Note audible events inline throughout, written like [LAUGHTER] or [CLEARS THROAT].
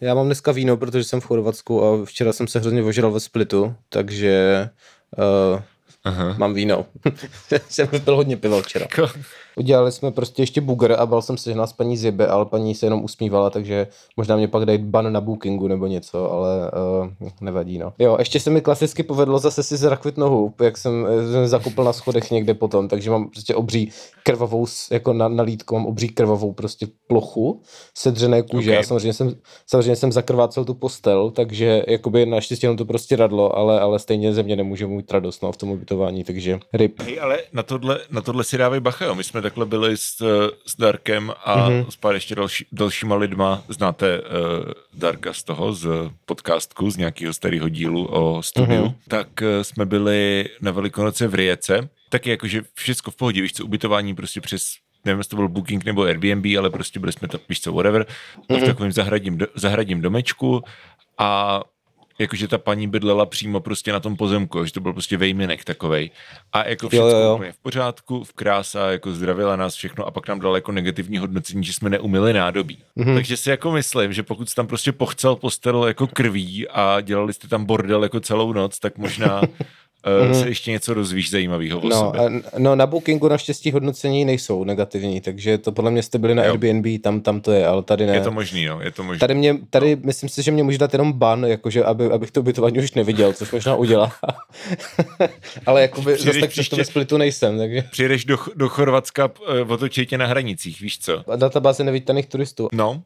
Já mám dneska víno, protože jsem v Chorvatsku a včera jsem se hrozně ožral ve splitu, takže uh, Aha. mám víno. [LAUGHS] jsem vypil hodně piva včera. Udělali jsme prostě ještě buger a byl jsem sehnal s paní Zjebe, ale paní se jenom usmívala, takže možná mě pak dají ban na bookingu nebo něco, ale uh, nevadí, no. Jo, ještě se mi klasicky povedlo zase si zrakvit nohu, jak jsem, jsem zakupil na schodech někde potom, takže mám prostě obří krvavou, jako na, na lítku mám obří krvavou prostě plochu, sedřené kůže okay. a samozřejmě jsem, samozřejmě jsem zakrvácel tu postel, takže jakoby naštěstí jenom to prostě radlo, ale, ale stejně ze mě nemůže mít radost no, v tom ubytování, takže ryb. Hej, ale na tohle, na tohle si dávej bacha, jo. my jsme takhle byli s, s Darkem a mm-hmm. s pár ještě další, dalšíma lidma. Znáte uh, Darka z toho, z podcastku, z nějakého starého dílu o studiu. Mm-hmm. Tak uh, jsme byli na Velikonoce v Rijece. Taky jakože všechno v pohodě, víš co, ubytování prostě přes nevím, jestli to byl Booking nebo Airbnb, ale prostě byli jsme tam, víš co, whatever, mm-hmm. v mhm. takovém zahradním, zahradním domečku a jakože ta paní bydlela přímo prostě na tom pozemku, že to byl prostě vejminek takovej. A jako všechno jo, jo, jo. úplně v pořádku, v krása, jako zdravila nás všechno a pak nám dal jako negativní hodnocení, že jsme neumili nádobí. Mm-hmm. Takže si jako myslím, že pokud jsi tam prostě pochcel postel jako krví a dělali jste tam bordel jako celou noc, tak možná [LAUGHS] mm-hmm. se ještě něco rozvíš zajímavého o no, sobě. No, na Bookingu naštěstí hodnocení nejsou negativní, takže to podle mě jste byli na jo. Airbnb, tam, tam to je, ale tady ne. Je to možný, no, je to možný. Tady, mě, tady no. myslím si, že mě může dát jenom ban, jakože aby, abych to ubytování už neviděl, což možná udělá. [LAUGHS] ale jakoby zase tak příště, ve splitu nejsem. Takže... Přijedeš do, do Chorvatska, eh, otočí tě na hranicích, víš co? Databáze nevítaných turistů. No.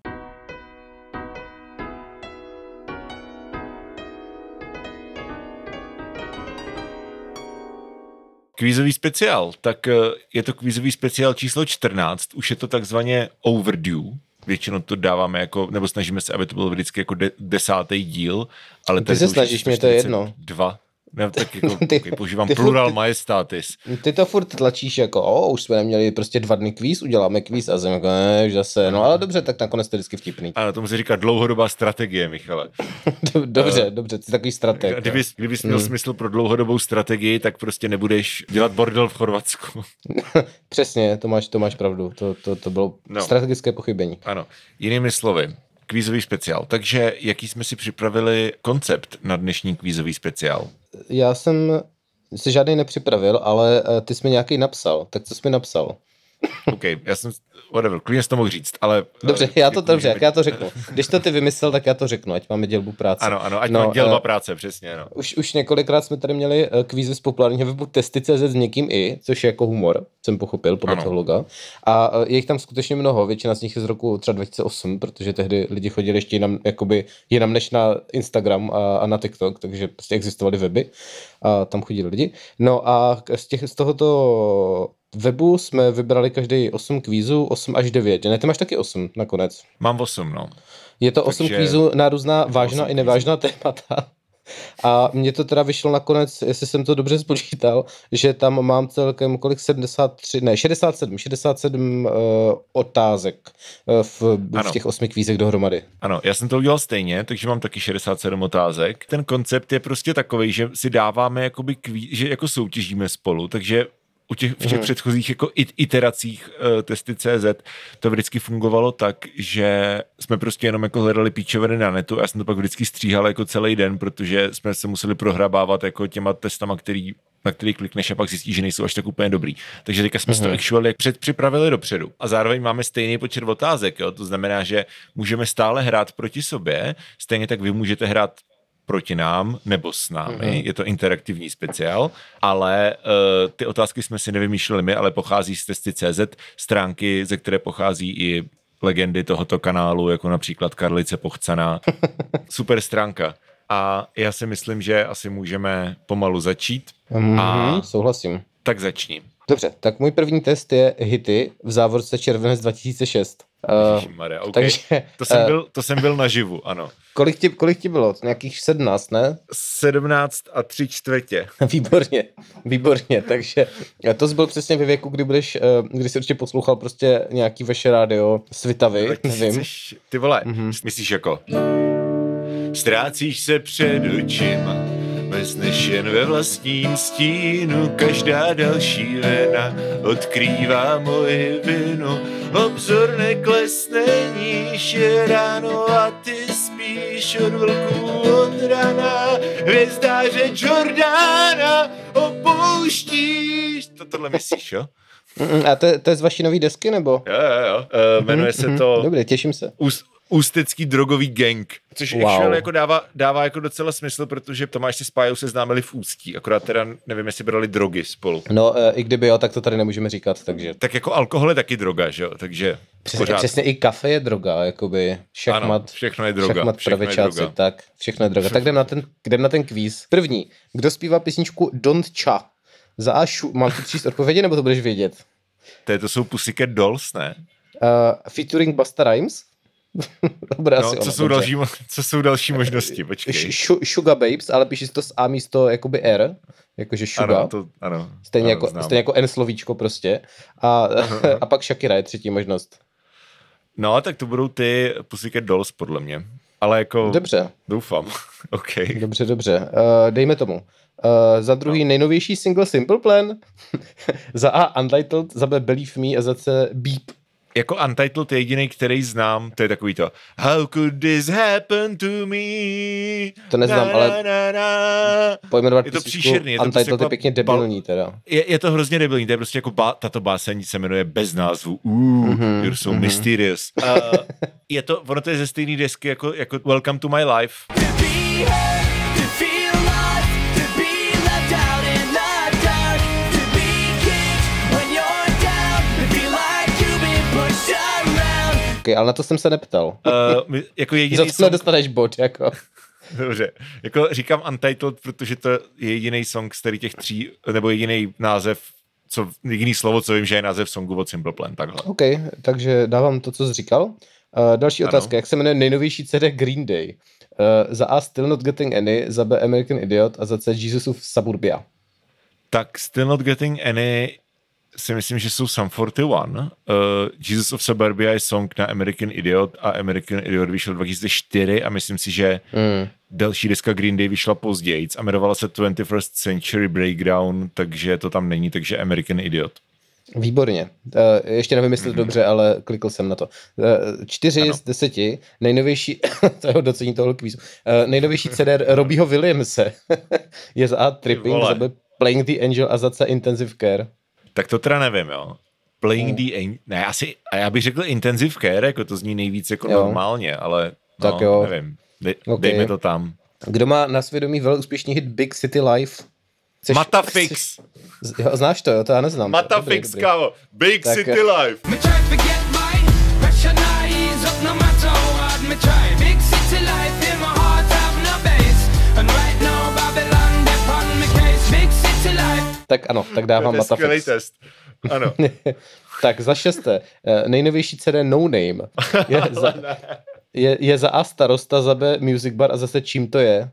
Kvízový speciál, tak eh, je to kvízový speciál číslo 14, už je to takzvaně overdue, většinou to dáváme jako, nebo snažíme se, aby to byl vždycky jako de, desátý díl, ale Ty se snažíš, mě to je jedno. Dva, ne, tak [LAUGHS] jako, ty, okay, používám ty plural furt, majestatis. Ty to furt tlačíš jako, o, už jsme neměli prostě dva dny kvíz, uděláme kvíz a jsem jako, ne, už zase, no ale dobře, tak nakonec to vždycky vtipný. Ano, tomu se říká dlouhodobá strategie, Michale. [LAUGHS] dobře, uh, dobře, ty takový strateg. Kdyby, kdybys měl hmm. smysl pro dlouhodobou strategii, tak prostě nebudeš dělat bordel v Chorvatsku. [LAUGHS] Přesně, to máš, to máš pravdu, to, to, to bylo no. strategické pochybení. Ano, jinými slovy, kvízový speciál. Takže jaký jsme si připravili koncept na dnešní kvízový speciál? Já jsem si žádný nepřipravil, ale eh, ty jsi mi nějaký napsal. Tak co jsi mi napsal? OK, já jsem, whatever, klidně to mohl říct, ale... Dobře, já to, dobře, jak já to řeknu. Když to ty vymyslel, tak já to řeknu, ať máme dělbu práce. Ano, ano, ať no, máme dělba uh, práce, přesně, no. Už, už několikrát jsme tady měli uh, kvízy z populárního webu testy.cz s někým i, což je jako humor, jsem pochopil podle ano. toho loga. A je jich tam skutečně mnoho, většina z nich je z roku třeba 2008, protože tehdy lidi chodili ještě jinam, jakoby jinam než na Instagram a, a na TikTok, takže prostě existovaly weby a tam chodili lidi. No a z, těch, z tohoto webu jsme vybrali každý 8 kvízů, 8 až 9. Ne, ty máš taky 8 nakonec. Mám 8, no. Je to 8 Takže... kvízů na různá vážná i nevážná témata. A mně to teda vyšlo nakonec, jestli jsem to dobře spočítal, že tam mám celkem kolik 73, ne 67, 67 uh, otázek uh, v, v těch osmi kvízech dohromady. Ano, já jsem to udělal stejně, takže mám taky 67 otázek. Ten koncept je prostě takový, že si dáváme jakoby kví, že jako soutěžíme spolu, takže u těch, v těch mm. předchozích jako iteracích uh, testy CZ to vždycky fungovalo tak, že jsme prostě jenom jako hledali píčoviny na netu a já jsem to pak vždycky stříhal jako celý den, protože jsme se museli prohrabávat jako těma testama, který, na který klikneš a pak zjistíš, že nejsou až tak úplně dobrý. Takže teďka jsme mm. si to mhm. actually předpřipravili dopředu. A zároveň máme stejný počet otázek, jo? to znamená, že můžeme stále hrát proti sobě, stejně tak vy můžete hrát proti nám nebo s námi. Mm-hmm. Je to interaktivní speciál, ale uh, ty otázky jsme si nevymýšleli my, ale pochází z testy CZ, stránky, ze které pochází i legendy tohoto kanálu, jako například Karlice Pochcaná. [LAUGHS] Super stránka. A já si myslím, že asi můžeme pomalu začít. Mm-hmm, a souhlasím. Tak začni. Dobře, tak můj první test je hity v závorce červenec 2006. Uh, Maria, okay. takže, to, jsem uh, byl, to jsem byl naživu, ano. Kolik ti, kolik ti bylo? Nějakých 17, ne? 17 a 3 čtvrtě. [LAUGHS] výborně, výborně, takže to jsi byl přesně ve věku, kdy budeš, eh, kdy jsi určitě poslouchal prostě nějaký vaše rádio Svitavy, nevím. Chceš, ty vole, mm-hmm. myslíš jako Ztrácíš se před očima Mrzneš jen ve vlastním stínu, každá další vena odkrývá moji vinu. Obzor neklesne níž je ráno a ty spíš od vlků od rana, hvězdáře Jordana opouštíš. To tohle myslíš, jo? A to, to je z vaší nový desky, nebo? Jo, jo, jo. Uh, jmenuje se to... Dobrý, těším se. Úst, ústecký drogový gang. Což wow. jako dává, dává jako docela smysl, protože Tomáš si s Pájou se známili v Ústí, akorát teda nevím, jestli brali drogy spolu. No, e, i kdyby jo, tak to tady nemůžeme říkat, takže... Tak jako alkohol je taky droga, že jo, takže... Přesně, přesně i kafe je droga, jakoby šachmat, ano, všechno je droga. Šachmat, všechno pravičáci, je droga. tak, všechno je droga. Tak jdem na ten, jdem na ten kvíz. První, kdo zpívá písničku Don't Cha? Za A šu, mám tu číst odpovědi, nebo to budeš vědět? To, je, to jsou Pussycat Dolls, ne? Uh, featuring Busta Rhymes? [LAUGHS] Dobrá, no, co, jsou další, co jsou další možnosti? Počkej. Sugar Babes, ale píše to s A místo jakoby R, jakože Sugar. Ano, to, ano, stejně, ano, jako, stejně jako N slovíčko prostě. A, [LAUGHS] a pak Shakira je třetí možnost. No, tak to budou ty Pussycat Dolls, podle mě. Ale jako... Dobře. Doufám. [LAUGHS] OK. Dobře, dobře. Uh, dejme tomu. Uh, za druhý no. nejnovější single Simple Plan. za A Untitled, za B Believe Me a za C Beep jako Untitled je jediný, který znám, to je takový to How could this happen to me? To neznám, na, ale na, na. pojmenovat je to příšerný. Je to Untitled prostě je pěkně debilní teda. Je, je, to hrozně debilní, to je prostě jako ba, tato báseň se jmenuje bez názvu. Uh, mm-hmm, you're so mm-hmm. mysterious. Uh, [LAUGHS] je to, ono to je ze stejné desky jako, jako Welcome to my life. Okay, ale na to jsem se neptal. Uh, jako jediný Za song... dostaneš bod, jako. Dobře. Jako říkám Untitled, protože to je jediný song z těch tří, nebo jediný název, co, jediný slovo, co vím, že je název songu od Simple Plan, takhle. OK, takže dávám to, co jsi říkal. Uh, další ano. otázka, jak se jmenuje nejnovější CD Green Day? Uh, za A Still Not Getting Any, za B American Idiot a za C Jesusův Suburbia. Tak Still Not Getting Any si myslím, že jsou Sum 41. Uh, Jesus of Suburbia je song na American Idiot a American Idiot vyšel 2004 a myslím si, že mm. další deska Green Day vyšla později a jmenovala se 21st Century Breakdown, takže to tam není, takže American Idiot. Výborně. Uh, ještě nevím, jestli mm-hmm. dobře, ale klikl jsem na to. Uh, čtyři ano. z deseti, nejnovější, [LAUGHS] to je docení toho kvízu, uh, nejnovější CD Robbieho Williamse [LAUGHS] je za A Tripping, za B Playing the Angel a za C Intensive Care. Tak to teda nevím, jo. Playing hmm. the... Ne, asi... A já bych řekl intensive care, jako to zní nejvíc jako jo. normálně, ale no, tak jo. nevím. Dej, okay. Dejme to tam. Kdo má na svědomí velmi úspěšný hit Big City Life? Chceš, Matafix. Chceš, jo, znáš to, jo, to já neznám. Matafix, kámo. Big tak, City Life. Tak ano, tak dávám to je test. Ano. [LAUGHS] tak za šesté, eh, nejnovější CD No Name. Je [LAUGHS] za, je, je za A starosta, za B Music Bar a zase čím to je?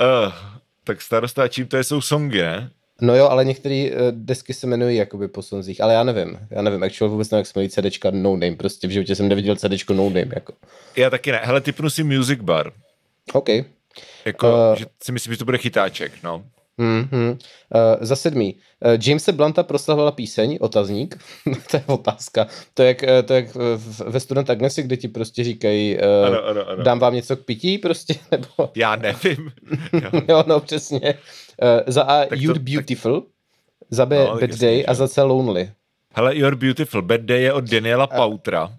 Uh, tak starosta a čím to je jsou songy, ne? No jo, ale některé uh, desky se jmenují jakoby po sonzích, ale já nevím, já nevím, actually vůbec nevím, jak se jmenují CDčka No Name, prostě v životě jsem neviděl CDčko No Name, jako. Já taky ne, hele, typnu si Music Bar. OK. Jako, uh, že si myslím, že to bude chytáček, no. Mm-hmm. Uh, za sedmý. Uh, Jamesa Blanta proslavila píseň, otazník. [LAUGHS] to je otázka. To je jak, uh, to je jak ve Student Agnesi, kde ti prostě říkají, uh, ano, ano, ano. dám vám něco k pití prostě, [LAUGHS] nebo... Já nevím. jo. [LAUGHS] jo, no přesně. Uh, za A tak You're to, Beautiful, tak... za B no, Bad Day a za C Lonely. Hele, You're Beautiful, Bad Day je od Daniela Pautra.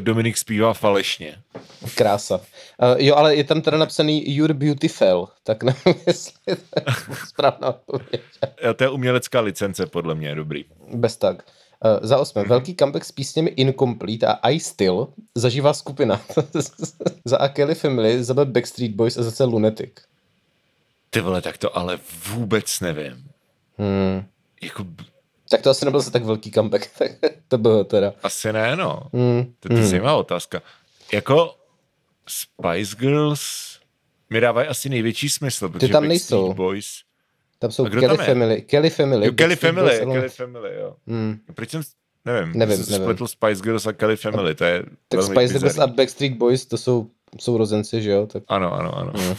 Dominik zpívá falešně. Krása. Uh, jo, ale je tam teda napsaný You're Beautiful, tak nevím, [LAUGHS] jestli to je správná odpověď. to je umělecká licence, podle mě, dobrý. Bez tak. Uh, za osmé, mm-hmm. velký comeback s písněmi Incomplete a I Still zažívá skupina. [LAUGHS] za A Kelly Family, za B Backstreet Boys a zase Lunatic. Ty vole, tak to ale vůbec nevím. Hmm. Jako tak to asi nebyl se tak velký comeback. [LAUGHS] to bylo teda. Asi ne, no. Mm. To je mm. zajímavá otázka. Jako Spice Girls mi dávají asi největší smysl, protože Ty tam nejsou. Boys... Tam jsou Kelly tam Family. Kelly Family. Jo, Kelly Family, Kelly Family, jo. Hmm. Proč jsem, nevím, nevím, nevím. spletl Spice Girls a Kelly Family, to je Tak Spice. Girls a Backstreet Boys, to jsou sourozenci, že jo? Tak... Ano, ano, ano. No.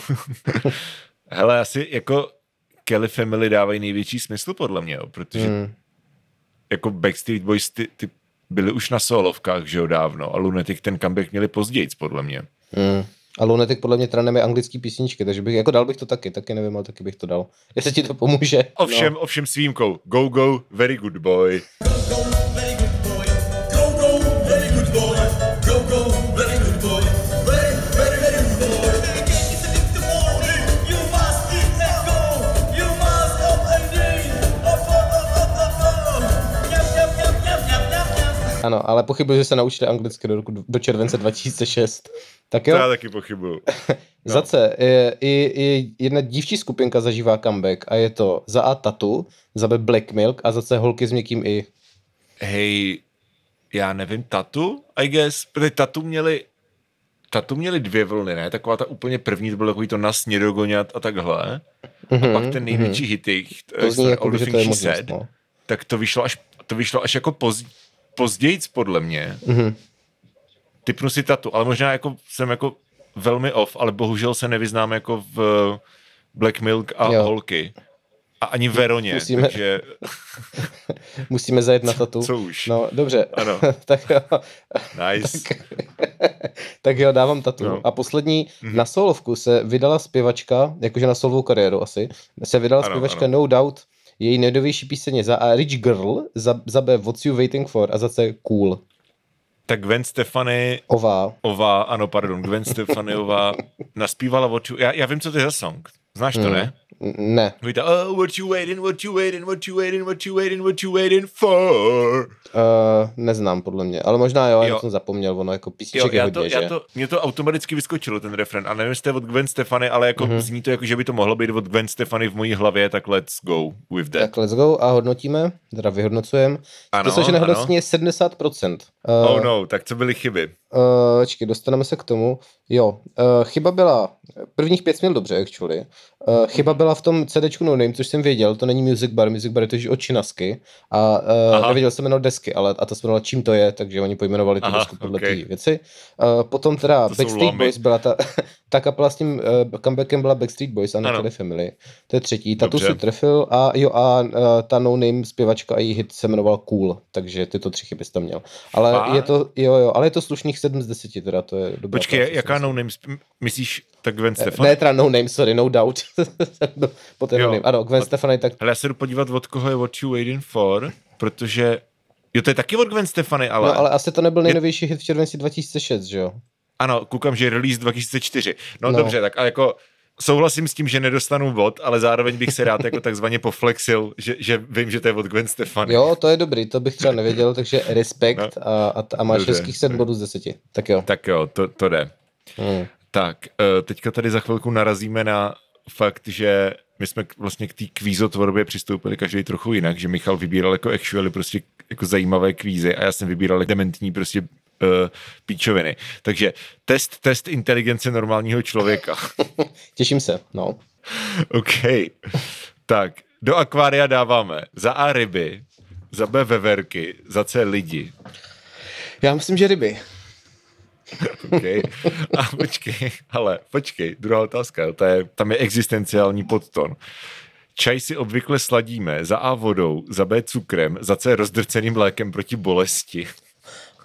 [LAUGHS] Hele, asi jako Kelly Family dávají největší smysl podle mě, jo, protože hmm. Jako Backstreet Boys ty, ty byli už na solovkách, že jo, dávno a Lunatic ten comeback měli později, podle mě. Hmm. A Lunatic podle mě teda neme anglický písničky, takže bych, jako dal bych to taky, taky nevím, ale taky bych to dal. Jestli ti to pomůže. Ovšem, no. ovšem s výjimkou. Go, go, very good boy. Go, go. Ale pochybuji, že se naučili anglicky do, roku, do července 2006. Tak jo. To já taky pochybuju. [LAUGHS] No. za C, i, i, jedna dívčí skupinka zažívá comeback a je to za A Tatu, za B Black Milk a za C Holky s měkkým I. Hej, já nevím, Tatu, I guess, protože Tatu měli Tatu měli dvě vlny, ne? Taková ta úplně první, to bylo takový to nas, Nedogoňat a takhle. Mm-hmm, a pak ten největší mm-hmm. hit, to, to zní, jako, že to je možnost, no. tak to vyšlo až, to vyšlo až jako poz, později podle mě. Mm-hmm. Typnu si tatu, ale možná jako jsem jako velmi off, ale bohužel se nevyznám jako v Black Milk a jo. Holky. A ani Veroně, musíme, takže... [LAUGHS] musíme zajet na tatu. Co už? No, dobře. Ano. [LAUGHS] tak jo. Nice. tak, [LAUGHS] tak jo, dávám tatu. No. A poslední, mm-hmm. na solovku se vydala zpěvačka, jakože na solovou kariéru asi, se vydala ano, zpěvačka ano. No Doubt, její nejnovější píseň za A Rich Girl, za, za B What's You Waiting For a za C Cool. Tak Gwen Stefani... Ová. Ová, ano, pardon, Gwen Stefaniová [LAUGHS] naspívala What You... Já, já vím, co to je za song. Znáš to, mm. ne? Ne. Víte, oh, what you waiting, what you waiting, what you waiting, what you waiting, what you waiting for? Uh, neznám podle mě, ale možná jo, jo. já jsem zapomněl, ono jako písniček jo, já je hodně, to, že? Já to, mě to automaticky vyskočilo, ten refren, a nevím, jestli to je od Gwen Stefani, ale jako mm-hmm. zní to jako, že by to mohlo být od Gwen Stefani v mojí hlavě, tak let's go with that. Tak let's go a hodnotíme, teda vyhodnocujeme. Ano, to, že hodnocení je 70%. Uh, oh no, tak co byly chyby? Uh, čekaj, dostaneme se k tomu. Jo, uh, chyba byla, prvních pět měl dobře, actually. Uh, chyba byla v tom CDčku No Name, což jsem věděl, to není Music Bar, Music Bar je to od Činasky a uh, nevěděl jsem jméno desky, ale a to se jmenovalo čím to je, takže oni pojmenovali tu desku podle okay. té věci. Uh, potom teda to Backstreet Boys byla ta, [LAUGHS] ta kapela s tím uh, comebackem byla Backstreet Boys a ne Family. To je třetí, Tatu si trefil a jo a uh, ta No Name zpěvačka a její hit se jmenoval Cool, takže tyto tři chyby tam měl. Ale a? je to, jo jo, ale je to slušných 7 z 10 teda, to je dobrá Počkej, práce, jaká No Name, myslíš tak Gwen Stefani? Ne, teda No Name, sorry, No Doubt. [LAUGHS] po no name. Ano, Gwen Stefani tak... Ale já se jdu podívat, od koho je What You Waiting For, protože Jo, to je taky od Gwen Stefani, ale... No, ale asi to nebyl nejnovější hit v červenci 2006, že jo? Ano, koukám, že je release 2004. No, no. dobře, tak ale jako souhlasím s tím, že nedostanu bod, ale zároveň bych se rád jako takzvaně poflexil, že, že vím, že to je od Gwen Stefani. Jo, to je dobrý, to bych třeba nevěděl, takže respekt no. a, a, a máš hezkých 7 bodů z 10. Tak jo. Tak jo, to, to jde. Hmm. Tak, eh, teďka tady za chvilku narazíme na fakt, že my jsme vlastně k té kvízotvorbě přistoupili každý trochu jinak, že Michal vybíral jako actually prostě jako zajímavé kvízy a já jsem vybíral dementní prostě uh, píčoviny. Takže test, test inteligence normálního člověka. [LAUGHS] Těším se, no. OK. Tak, do akvária dáváme za A ryby, za B veverky, za C lidi. Já myslím, že ryby. [LAUGHS] OK. A počkej, ale počkej, druhá otázka, to je, tam je existenciální podton. Čaj si obvykle sladíme za A vodou, za B cukrem, za C rozdrceným lékem proti bolesti.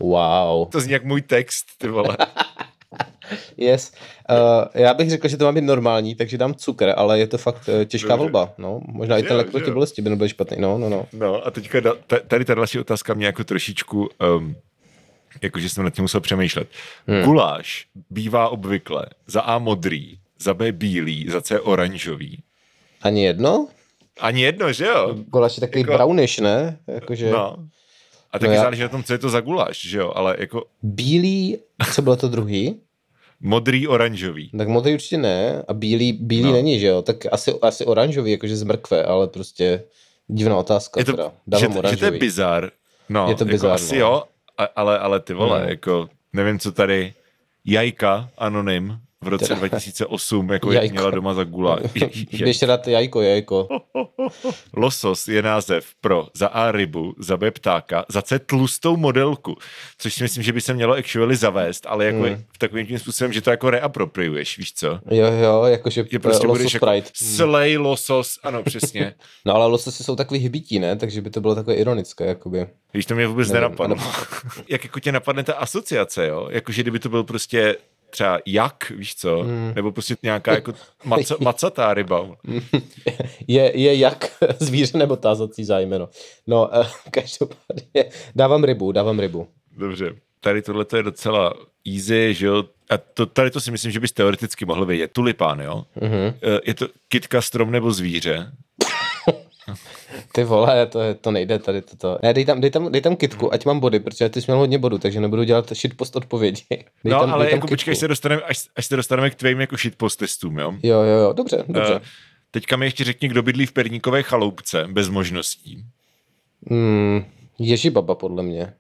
Wow. To zní jak můj text, ty vole. [LAUGHS] yes. Uh, já bych řekl, že to má být normální, takže dám cukr, ale je to fakt uh, těžká volba. No, možná že i ten lék proti bolesti by nebyl špatný. No, no, no. no a teďka tady ta další otázka mě jako trošičku um, jakože jsem nad tím musel přemýšlet. Hmm. Guláš bývá obvykle za A modrý, za B bílý, za C oranžový. Ani jedno? Ani jedno, že jo? Guláš je takový jako... brownish, ne? Jakože... No. A taky no já... záleží na tom, co je to za guláš, že jo? Ale jako... Bílý, co bylo to druhý? Modrý, oranžový. Tak modrý určitě ne a bílý, bílý no. není, že jo? Tak asi, asi oranžový, jakože z mrkve, ale prostě divná otázka je to, teda. Dávám že, oranžový. že to je bizar. No, je to bizar, jako asi no. jo, ale, ale ty vole, hmm. jako nevím, co tady Jajka, anonym, v roce 2008, jako jak měla doma za gula. Běž dát jajko, jajko. [LAUGHS] Losos je název pro za A rybu, za B ptáka, za C tlustou modelku, což si myslím, že by se mělo actually zavést, ale jako hmm. v takovým tím způsobem, že to jako reapropriuješ, víš co? Jo, jo, jakože je prostě budeš jako slej losos, ano, přesně. [LAUGHS] no ale lososy jsou takový hybití, ne? Takže by to bylo takové ironické, jakoby. Víš, to mě vůbec Nevím, nenapadlo. [LAUGHS] Jak jako tě napadne ta asociace, jo? Jakože kdyby to byl prostě třeba jak, víš co, hmm. nebo prostě nějaká jako maca, [LAUGHS] macatá ryba. Je, je jak [LAUGHS] zvíře nebo tázací zájmeno. No, uh, každopádně dávám rybu, dávám rybu. Dobře, tady tohle je docela easy, že jo, a to, tady to si myslím, že bys teoreticky mohl vědět. Tulipán, jo? Mm-hmm. Je to kytka, strom nebo zvíře? Ty vole, to, to nejde tady toto. Ne, dej tam, dej tam, dej tam kitku, ať mám body, protože ty jsi měl hodně bodů, takže nebudu dělat shitpost odpovědi. Dej no, tam, ale jako počkej, až se, dostaneme, až, až se dostaneme k tvým jako shitpost testům, jo? Jo, jo, jo, dobře, dobře. Uh, teďka mi ještě řekni, kdo bydlí v perníkové chaloupce, bez možností. Hmm, Ježi baba, podle mě.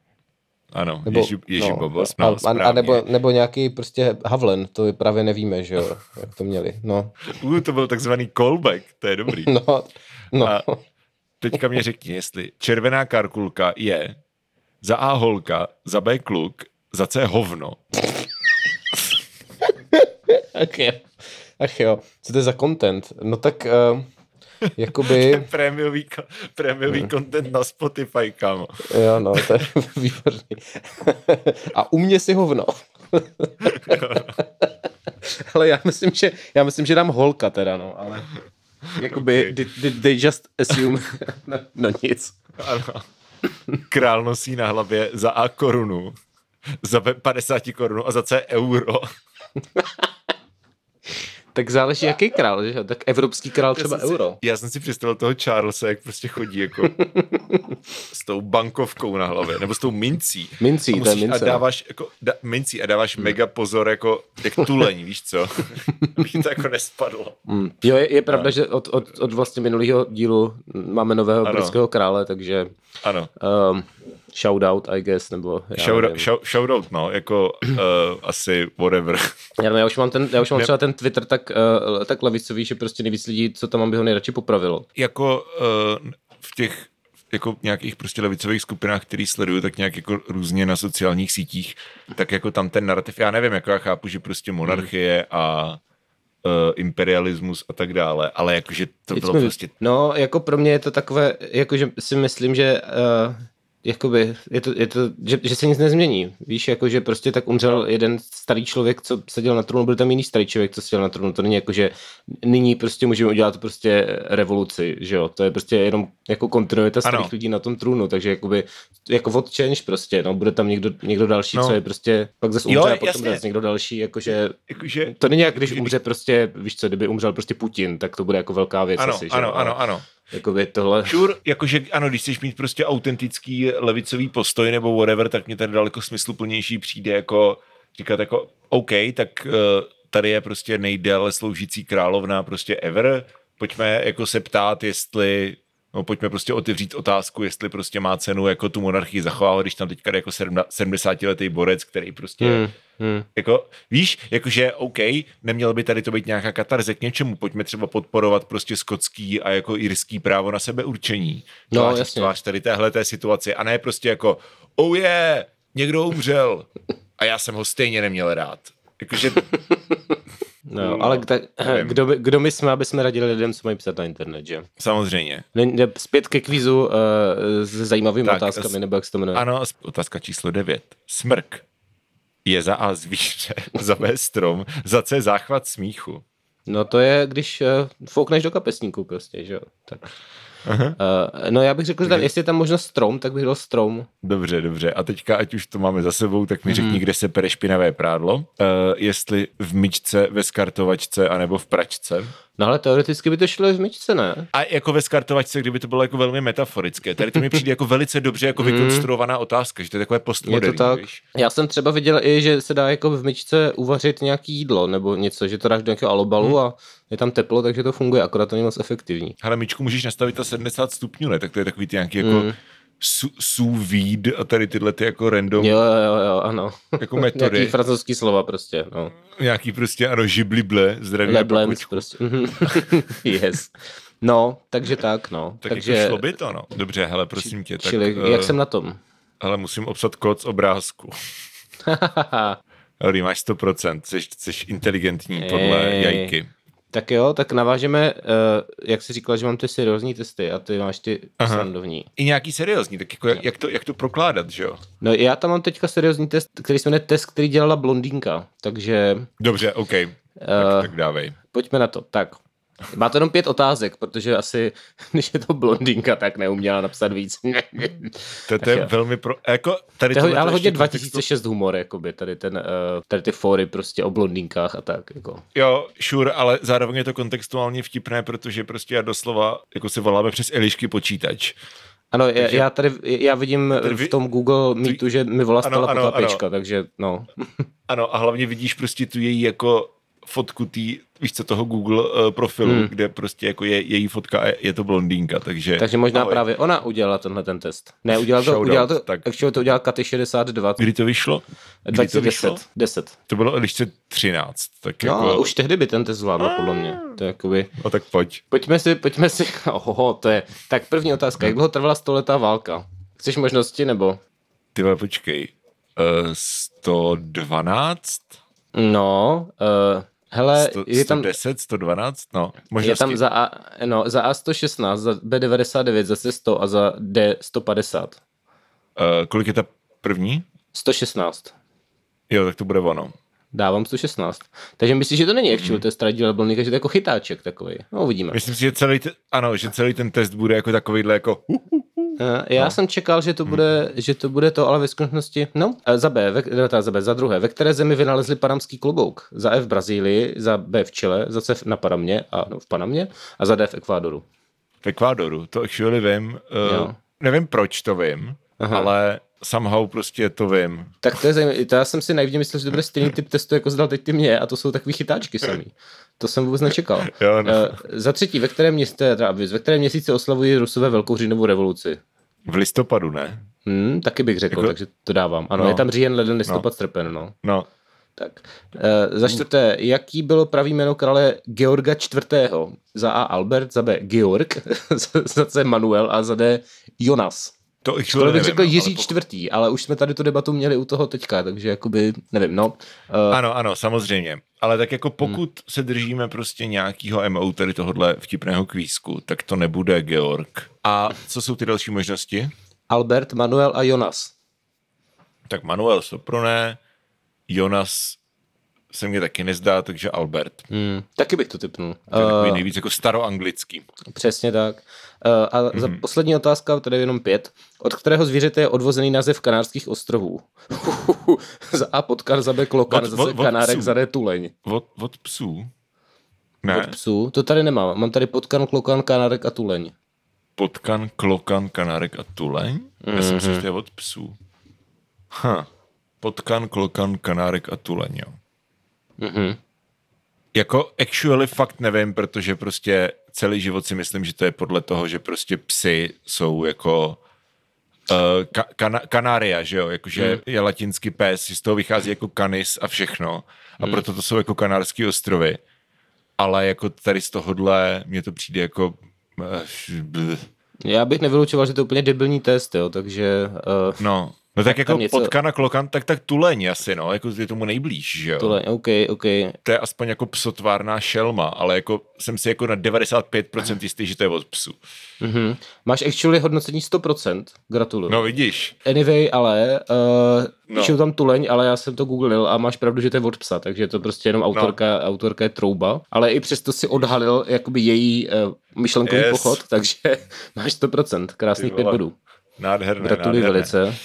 Ano, nebo, Ježi, Ježi no, baba, a, a, a nebo, nebo nějaký prostě Havlen, to právě nevíme, že jo, jak to měli, no. [LAUGHS] Uh, to byl takzvaný callback, to je dobrý. no, no. A teďka mě řekni, jestli červená karkulka je za A holka, za B kluk, za C hovno. [LAUGHS] Ach jo. Ach jo, co to je za content? No tak uh, jakoby... [LAUGHS] prémiový, prémiový hmm. content na Spotify, kámo. Jo, no, to je [LAUGHS] výborný. A u mě si hovno. [LAUGHS] ale já myslím, že, já myslím, že dám holka teda, no, ale... Jakoby, okay. did, did they just assume? no, no nic. Ano. Král nosí na hlavě za A korunu, za B 50 korunu a za C euro. Tak záleží, jaký král, že? Tak evropský král třeba já euro. Si, já jsem si představil toho Charlesa, jak prostě chodí jako [LAUGHS] s tou bankovkou na hlavě, nebo s tou mincí. Mincí, to je mince. A no. dáváš jako, da, mincí a dáváš hmm. mega pozor jako jak tuleň, víš co? [LAUGHS] Aby to jako nespadlo. Hmm. Jo, je, je pravda, no. že od, od, od vlastně minulého dílu máme nového britského krále, takže ano. Um, shoutout, I guess, nebo shout, shout, shoutout, no, jako uh, [CLEARS THROAT] asi whatever. [LAUGHS] Já, no, já už mám, ten, já už mám třeba ten Twitter tak, uh, tak levicový, že prostě nejvíc lidí, co tam mám, by ho nejradši popravilo. Jako uh, v těch jako nějakých prostě levicových skupinách, který sleduju, tak nějak jako různě na sociálních sítích, tak jako tam ten narrativ, já nevím, jako já chápu, že prostě monarchie a uh, imperialismus a tak dále, ale jakože to bylo prostě... No, jako pro mě je to takové, jakože si myslím, že uh, jakoby, je to, je to že, že, se nic nezmění. Víš, jako, že prostě tak umřel jeden starý člověk, co seděl na trůnu, byl tam jiný starý člověk, co seděl na trůnu. To není jako, že nyní prostě můžeme udělat prostě revoluci, že jo. To je prostě jenom jako kontinuita starých ano. lidí na tom trůnu, takže jakoby, jako od change prostě, no, bude tam někdo, někdo další, no. co je prostě, pak zase umře jo, a potom zase někdo další, jakože, jakože to není jak když umře prostě, víš co, kdyby umřel prostě Putin, tak to bude jako velká věc ano, asi, ano, že? ano, ano. Jakoby tohle... Sure, jakože ano, když chceš mít prostě autentický levicový postoj nebo whatever, tak mě tady daleko smysluplnější přijde jako říkat jako OK, tak uh, tady je prostě nejdéle sloužící královna prostě ever, pojďme jako se ptát, jestli No, pojďme prostě otevřít otázku, jestli prostě má cenu jako tu monarchii zachovávat, když tam teďka je jako 70-letý borec, který prostě hmm, hmm. jako, víš, jakože OK, nemělo by tady to být nějaká katarze k něčemu, pojďme třeba podporovat prostě skotský a jako irský právo na sebe určení. No, tvář, jasně. Tvář tady téhle té situaci a ne prostě jako, oh je, yeah, někdo umřel a já jsem ho stejně neměl rád. Jakože [LAUGHS] No, no ale tak, [CLEARS THROAT] kdo, by, kdo my jsme, aby jsme radili lidem, co mají psát na internet, že? Samozřejmě. Zpět ke kvízu uh, s zajímavými tak, otázkami, nebo jak se to jmenuje? Ano, otázka číslo 9. Smrk je za A zvíře, [LAUGHS] za B strom, za C záchvat smíchu. No to je, když uh, foukneš do kapesníku prostě, že jo? Tak. Uh, no já bych řekl, že tam, jestli je tam možnost strom, tak bych dal strom. Dobře, dobře. A teďka, ať už to máme za sebou, tak mi řekni, mm. kde se pere špinavé prádlo. Uh, jestli v myčce, ve skartovačce, anebo v pračce. No ale teoreticky by to šlo v myčce, ne? A jako ve skartovačce, kdyby to bylo jako velmi metaforické. Tady to mi přijde jako velice dobře jako mm. vykonstruovaná otázka, že to je takové postmoderní. Je to tak. Víš? Já jsem třeba viděl i, že se dá jako v myčce uvařit nějaký jídlo nebo něco, že to dáš do nějakého alobalu mm. a je tam teplo, takže to funguje, akorát to není moc efektivní. Ale myčku můžeš nastavit na 70 stupňů, ne? Tak to je takový ty nějaký jako mm sous vide a tady tyhle ty jako random jo, jo, jo, ano. jako [LAUGHS] metody. Nějaký francouzský slova prostě, no. Nějaký prostě, ano, žiblible, zdraví Leblems prostě. [LAUGHS] yes. No, takže tak, no. Tak takže... jako šlo by to, no. Dobře, hele, prosím tě. Čili, tak, jak uh, jsem na tom? Ale musím obsat kód z obrázku. [LAUGHS] Dobrý, máš 100%, jsi, jsi inteligentní podle Ej. jajky. Tak jo, tak navážeme, uh, jak jsi říkal, že mám ty seriózní testy a ty máš ty Aha. srandovní. I nějaký seriózní, tak jako jak, jak, to, jak to prokládat, že jo? No já tam mám teďka seriózní test, který se jmenuje test, který dělala blondýnka, takže... Dobře, OK, uh, tak, tak dávej. Pojďme na to, tak. Má to jenom pět otázek, protože asi, když je to blondýnka, tak neuměla napsat víc. to, to je velmi pro... Jako, tady to je ale hodně 2006 textu... humor, jakoby, tady, ten, uh, tady ty fóry prostě o blondýnkách a tak. Jako. Jo, sure, ale zároveň je to kontextuálně vtipné, protože prostě já doslova, jako se voláme přes Elišky počítač. Ano, takže, já tady, já vidím tady v tom Google Meetu, že mi volá stala ano, ano, takže no. Ano, a hlavně vidíš prostě tu její jako fotku tý, víš co, toho Google uh, profilu, hmm. kde prostě jako je její fotka a je to blondýnka, takže... Takže možná ahoj. právě ona udělala tenhle ten test. Ne, udělal to, udělal to, tak. actually to udělal Katy 62. Kdy to vyšlo? Kdy 2010. To, vyšlo? 10. to bylo když 13. Tak no, jako... už tehdy by ten test zvládl, podle mě. To je jakoby... No tak pojď. Pojďme si, pojďme si, [LAUGHS] oho, to je... Tak první otázka, jak dlouho trvala stoletá válka? Chceš možnosti, nebo? Ty počkej. Uh, 112? No, uh, Hele, 100, je tam... 110, 112, no. Možnosti. Je tam za A, no, za A116, za B99, zase 100 a za D 150. Uh, kolik je ta první? 116. Jo, tak to bude ono. Dávám 116. Takže myslíš, že to není actual mm. test radioleblný, že to je jako chytáček takový. No, uvidíme. Myslím si, že celý, te, ano, že celý ten test bude jako takovýhle jako uh, uh, Eh, já no. jsem čekal, že to, bude, hmm. že to bude to, ale ve skutečnosti, no, za B, ve, za B, za druhé, ve které zemi vynalezli panamský klobouk? Za F v Brazílii, za B v Chile, za C na Panamě, a, no, v Panamě a za D v Ekvádoru. V Ekvádoru, to actually vím. Uh, nevím, proč to vím, Aha. ale somehow prostě to vím. Tak to je zajímavé. To já jsem si naivně myslel, že to bude stejný typ testu, jako zdal teď ty mě, a to jsou takový chytáčky samý. To jsem vůbec nečekal. [LAUGHS] jo, no. uh, za třetí, ve kterém, městě, ve kterém měsíci oslavují Rusové velkou říjnovou revoluci? V listopadu, ne? Hmm, taky bych řekl, jako... takže to dávám. Ano, no. je tam říjen, leden, listopad, no. srpen, no. No. Tak. E, za čtvrté, jaký bylo pravý jméno krále Georga IV. Za A Albert, za B Georg, [LAUGHS] za C Manuel a za D Jonas. To Skoro bych nevím, řekl Jiří ale čtvrtý, ale už jsme tady tu debatu měli u toho teďka, takže jakoby, nevím, no. Uh... Ano, ano, samozřejmě. Ale tak jako pokud hmm. se držíme prostě nějakého MO, tady tohohle vtipného kvízku, tak to nebude Georg. A co jsou ty další možnosti? Albert, Manuel a Jonas. Tak Manuel Soprone, Jonas se mně taky nezdá, takže Albert. Hmm, taky bych to typnul. To je takový uh, nejvíc jako staroanglický. Přesně tak. Uh, a mm-hmm. za mhm. poslední otázka, tady jenom pět. Od kterého zvířete je odvozený název Kanárských ostrovů? [LAUGHS] za A potkan, za B klokan, za C kanárek, za D tuleň. Od, od psů? Ne. Od psů? To tady nemám. Mám tady potkan, klokan, kanárek a tuleň. Potkan, klokan, kanárek a tuleň? Mm-hmm. Já jsem si, že to je od psů. Ha. Potkan, klokan, kanárek a tuleň, jo. Mm-hmm. Jako actually fakt nevím, protože prostě celý život si myslím, že to je podle toho, že prostě psy jsou jako uh, ka- kana- kanária, že jo, jakože mm. je latinský pes, z toho vychází jako kanis a všechno a mm. proto to jsou jako kanárské ostrovy. Ale jako tady z tohohle mně to přijde jako uh, já bych nevylučoval, že to je úplně debilní test, jo, takže... Uh, no, No tak jako něco... potka na klokan, tak tak tuleň asi, no, jako je tomu nejblíž, že jo. Tuleň, OK, OK. To je aspoň jako psotvárná šelma, ale jako jsem si jako na 95% [LAUGHS] jistý, že to je od psu. Mm-hmm. Máš actually hodnocení 100%, gratuluju. No vidíš. Anyway, ale uh, no. tam tuleň, ale já jsem to googlil a máš pravdu, že to je od psa, takže je to prostě jenom autorka, no. autorka je trouba, ale i přesto si odhalil jakoby její uh, myšlenkový yes. pochod, takže [LAUGHS] máš 100%, krásných pět bodů. Nádherné, Gratuluji nádherné. velice.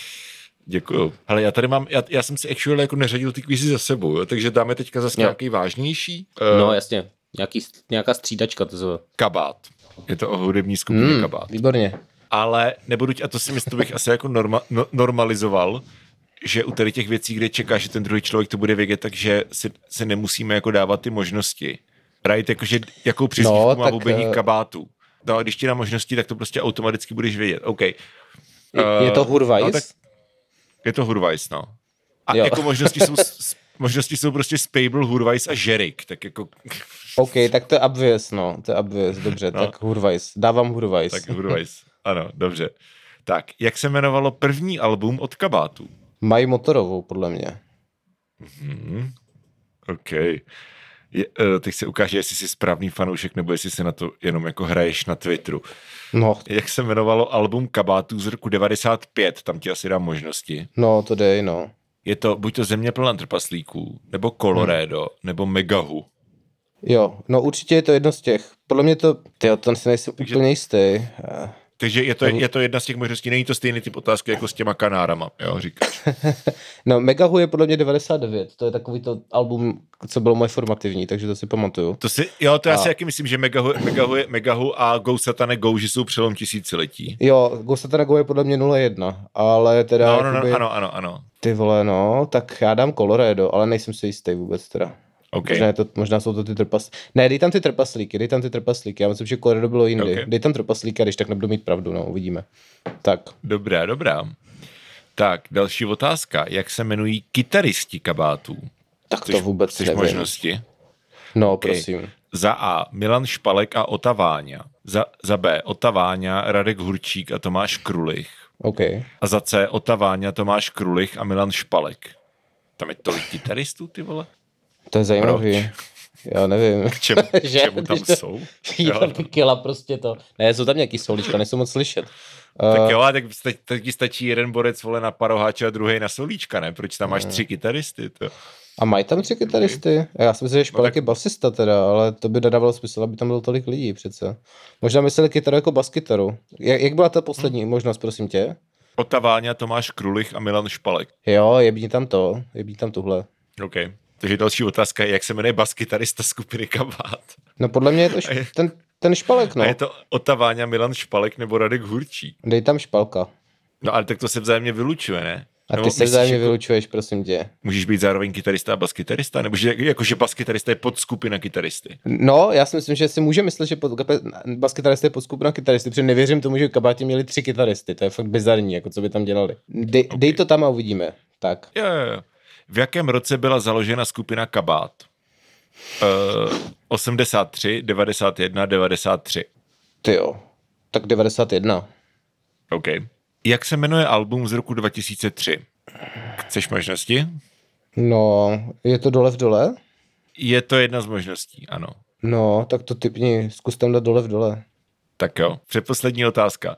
Děkuju. Ale já tady mám, já, já jsem si actually jako neřadil ty kvízy za sebou, jo? takže dáme teďka zase nějaký vážnější. Uh, no jasně, Nějaký, nějaká střídačka to zve. Kabát. Je to o hudební skupině mm, Kabát. Výborně. Ale nebudu, a to si myslím, bych asi jako norma, no, normalizoval, že u tady těch věcí, kde čeká, že ten druhý člověk to bude vědět, takže si, si nemusíme jako dávat ty možnosti. Right, jakože jakou přizvívku no, má bubení uh... kabátu. No a když ti dá možnosti, tak to prostě automaticky budeš vědět. OK. Je, je to Hurvajs? No, tak je to Hurvajs, no. A jo. jako možnosti jsou, možnosti jsou prostě Spable, Hurvajs a Žerik, tak jako... OK, tak to je obvious, no, to je obvious, dobře, no. tak Hurvajs, dávám Hurvajs. Tak Hurvajs, ano, dobře. Tak, jak se jmenovalo první album od Kabátu? Mají motorovou, podle mě. Mm-hmm. OK. Je, uh, teď se ukáže, jestli jsi správný fanoušek, nebo jestli se na to jenom jako hraješ na Twitteru. No. Jak se jmenovalo album Kabátů z roku 95, tam ti asi dám možnosti. No, to dej, no. Je to buď to Země plná trpaslíků, nebo Colorado, hmm. nebo Megahu. Jo, no určitě je to jedno z těch. Podle mě to, tyjo, tam si nejsem Takže... úplně jistý. Takže je to, je to jedna z těch možností, není to stejný typ otázky jako s těma kanárama, jo, říkáš. [LAUGHS] no, Megahu je podle mě 99, to je takový to album, co bylo moje formativní, takže to si pamatuju. To si, jo, to já a... si jaký myslím, že Megahu, Megahu, je, Megahu a Go Satane Go, že jsou přelom tisíciletí. Jo, Go Satane Go je podle mě 01, ale teda... No, no, no, ano, ano, ano. Ty vole, no, tak já dám Colorado, ale nejsem si jistý vůbec teda. Okay. Možná, to, možná jsou to ty trpaslíky. Ne, dej tam ty trpaslíky, dej tam ty trpaslíky. Já myslím, že Colorado bylo jindy. Okay. Dej tam trpaslíky, když tak nebudu mít pravdu, no, uvidíme. Tak. Dobrá, dobrá. Tak, další otázka. Jak se jmenují kytaristi kabátů? Tak to vůbec chceš nevím. možnosti? No, okay. prosím. Za A. Milan Špalek a Otaváňa. Za, za B. Otaváňa, Radek Hurčík a Tomáš Krulich. Okay. A za C. Otaváňa, Tomáš Krulich a Milan Špalek. Tam je tolik kytaristů, ty vole? To je zajímavý. Proč? Já nevím. K čemu, [LAUGHS] k čemu tam to, jsou? [LAUGHS] Jo, kila prostě to. Ne, jsou tam nějaký solíčka, nejsou moc slyšet. Tak uh, jo, tak teď ti stačí jeden borec vole na paroháče a druhý na solíčka, ne? Proč tam máš tři kytaristy? To? A mají tam tři kytaristy? Já si myslím, že Špalek no, tak... je basista teda, ale to by nedávalo smysl, aby tam bylo tolik lidí přece. Možná mysleli kytaru jako baskytaru. Jak, jak byla ta poslední hmm. možnost, prosím tě? Otaváňa, Tomáš Krulich a Milan Špalek. Jo, jební tam to, jební tam tuhle. OK. Takže další otázka je, jak se jmenuje baskytarista skupiny Kabát. No podle mě je to š- je, ten, ten Špalek, no. A je to Otaváňa, Milan Špalek nebo Radek Hurčí. Dej tam Špalka. No ale tak to se vzájemně vylučuje, ne? A ty nebo se vzájemně jako, vylučuješ, prosím tě. Můžeš být zároveň kytarista a baskytarista? Nebo že, jako, že baskytarista je podskupina kytaristy? No, já si myslím, že si může myslet, že pod, baskytarista je podskupina kytaristy, protože nevěřím tomu, že v kabátě měli tři kytaristy. To je fakt bizarní, jako co by tam dělali. Dej, okay. dej to tam a uvidíme. Tak. Jo, jo, jo. V jakém roce byla založena skupina Kabát? Uh, 83, 91, 93. Ty jo, tak 91. OK. Jak se jmenuje album z roku 2003? Chceš možnosti? No, je to dole v dole? Je to jedna z možností, ano. No, tak to typni, zkus tam dát dole v dole. Tak jo, předposlední otázka.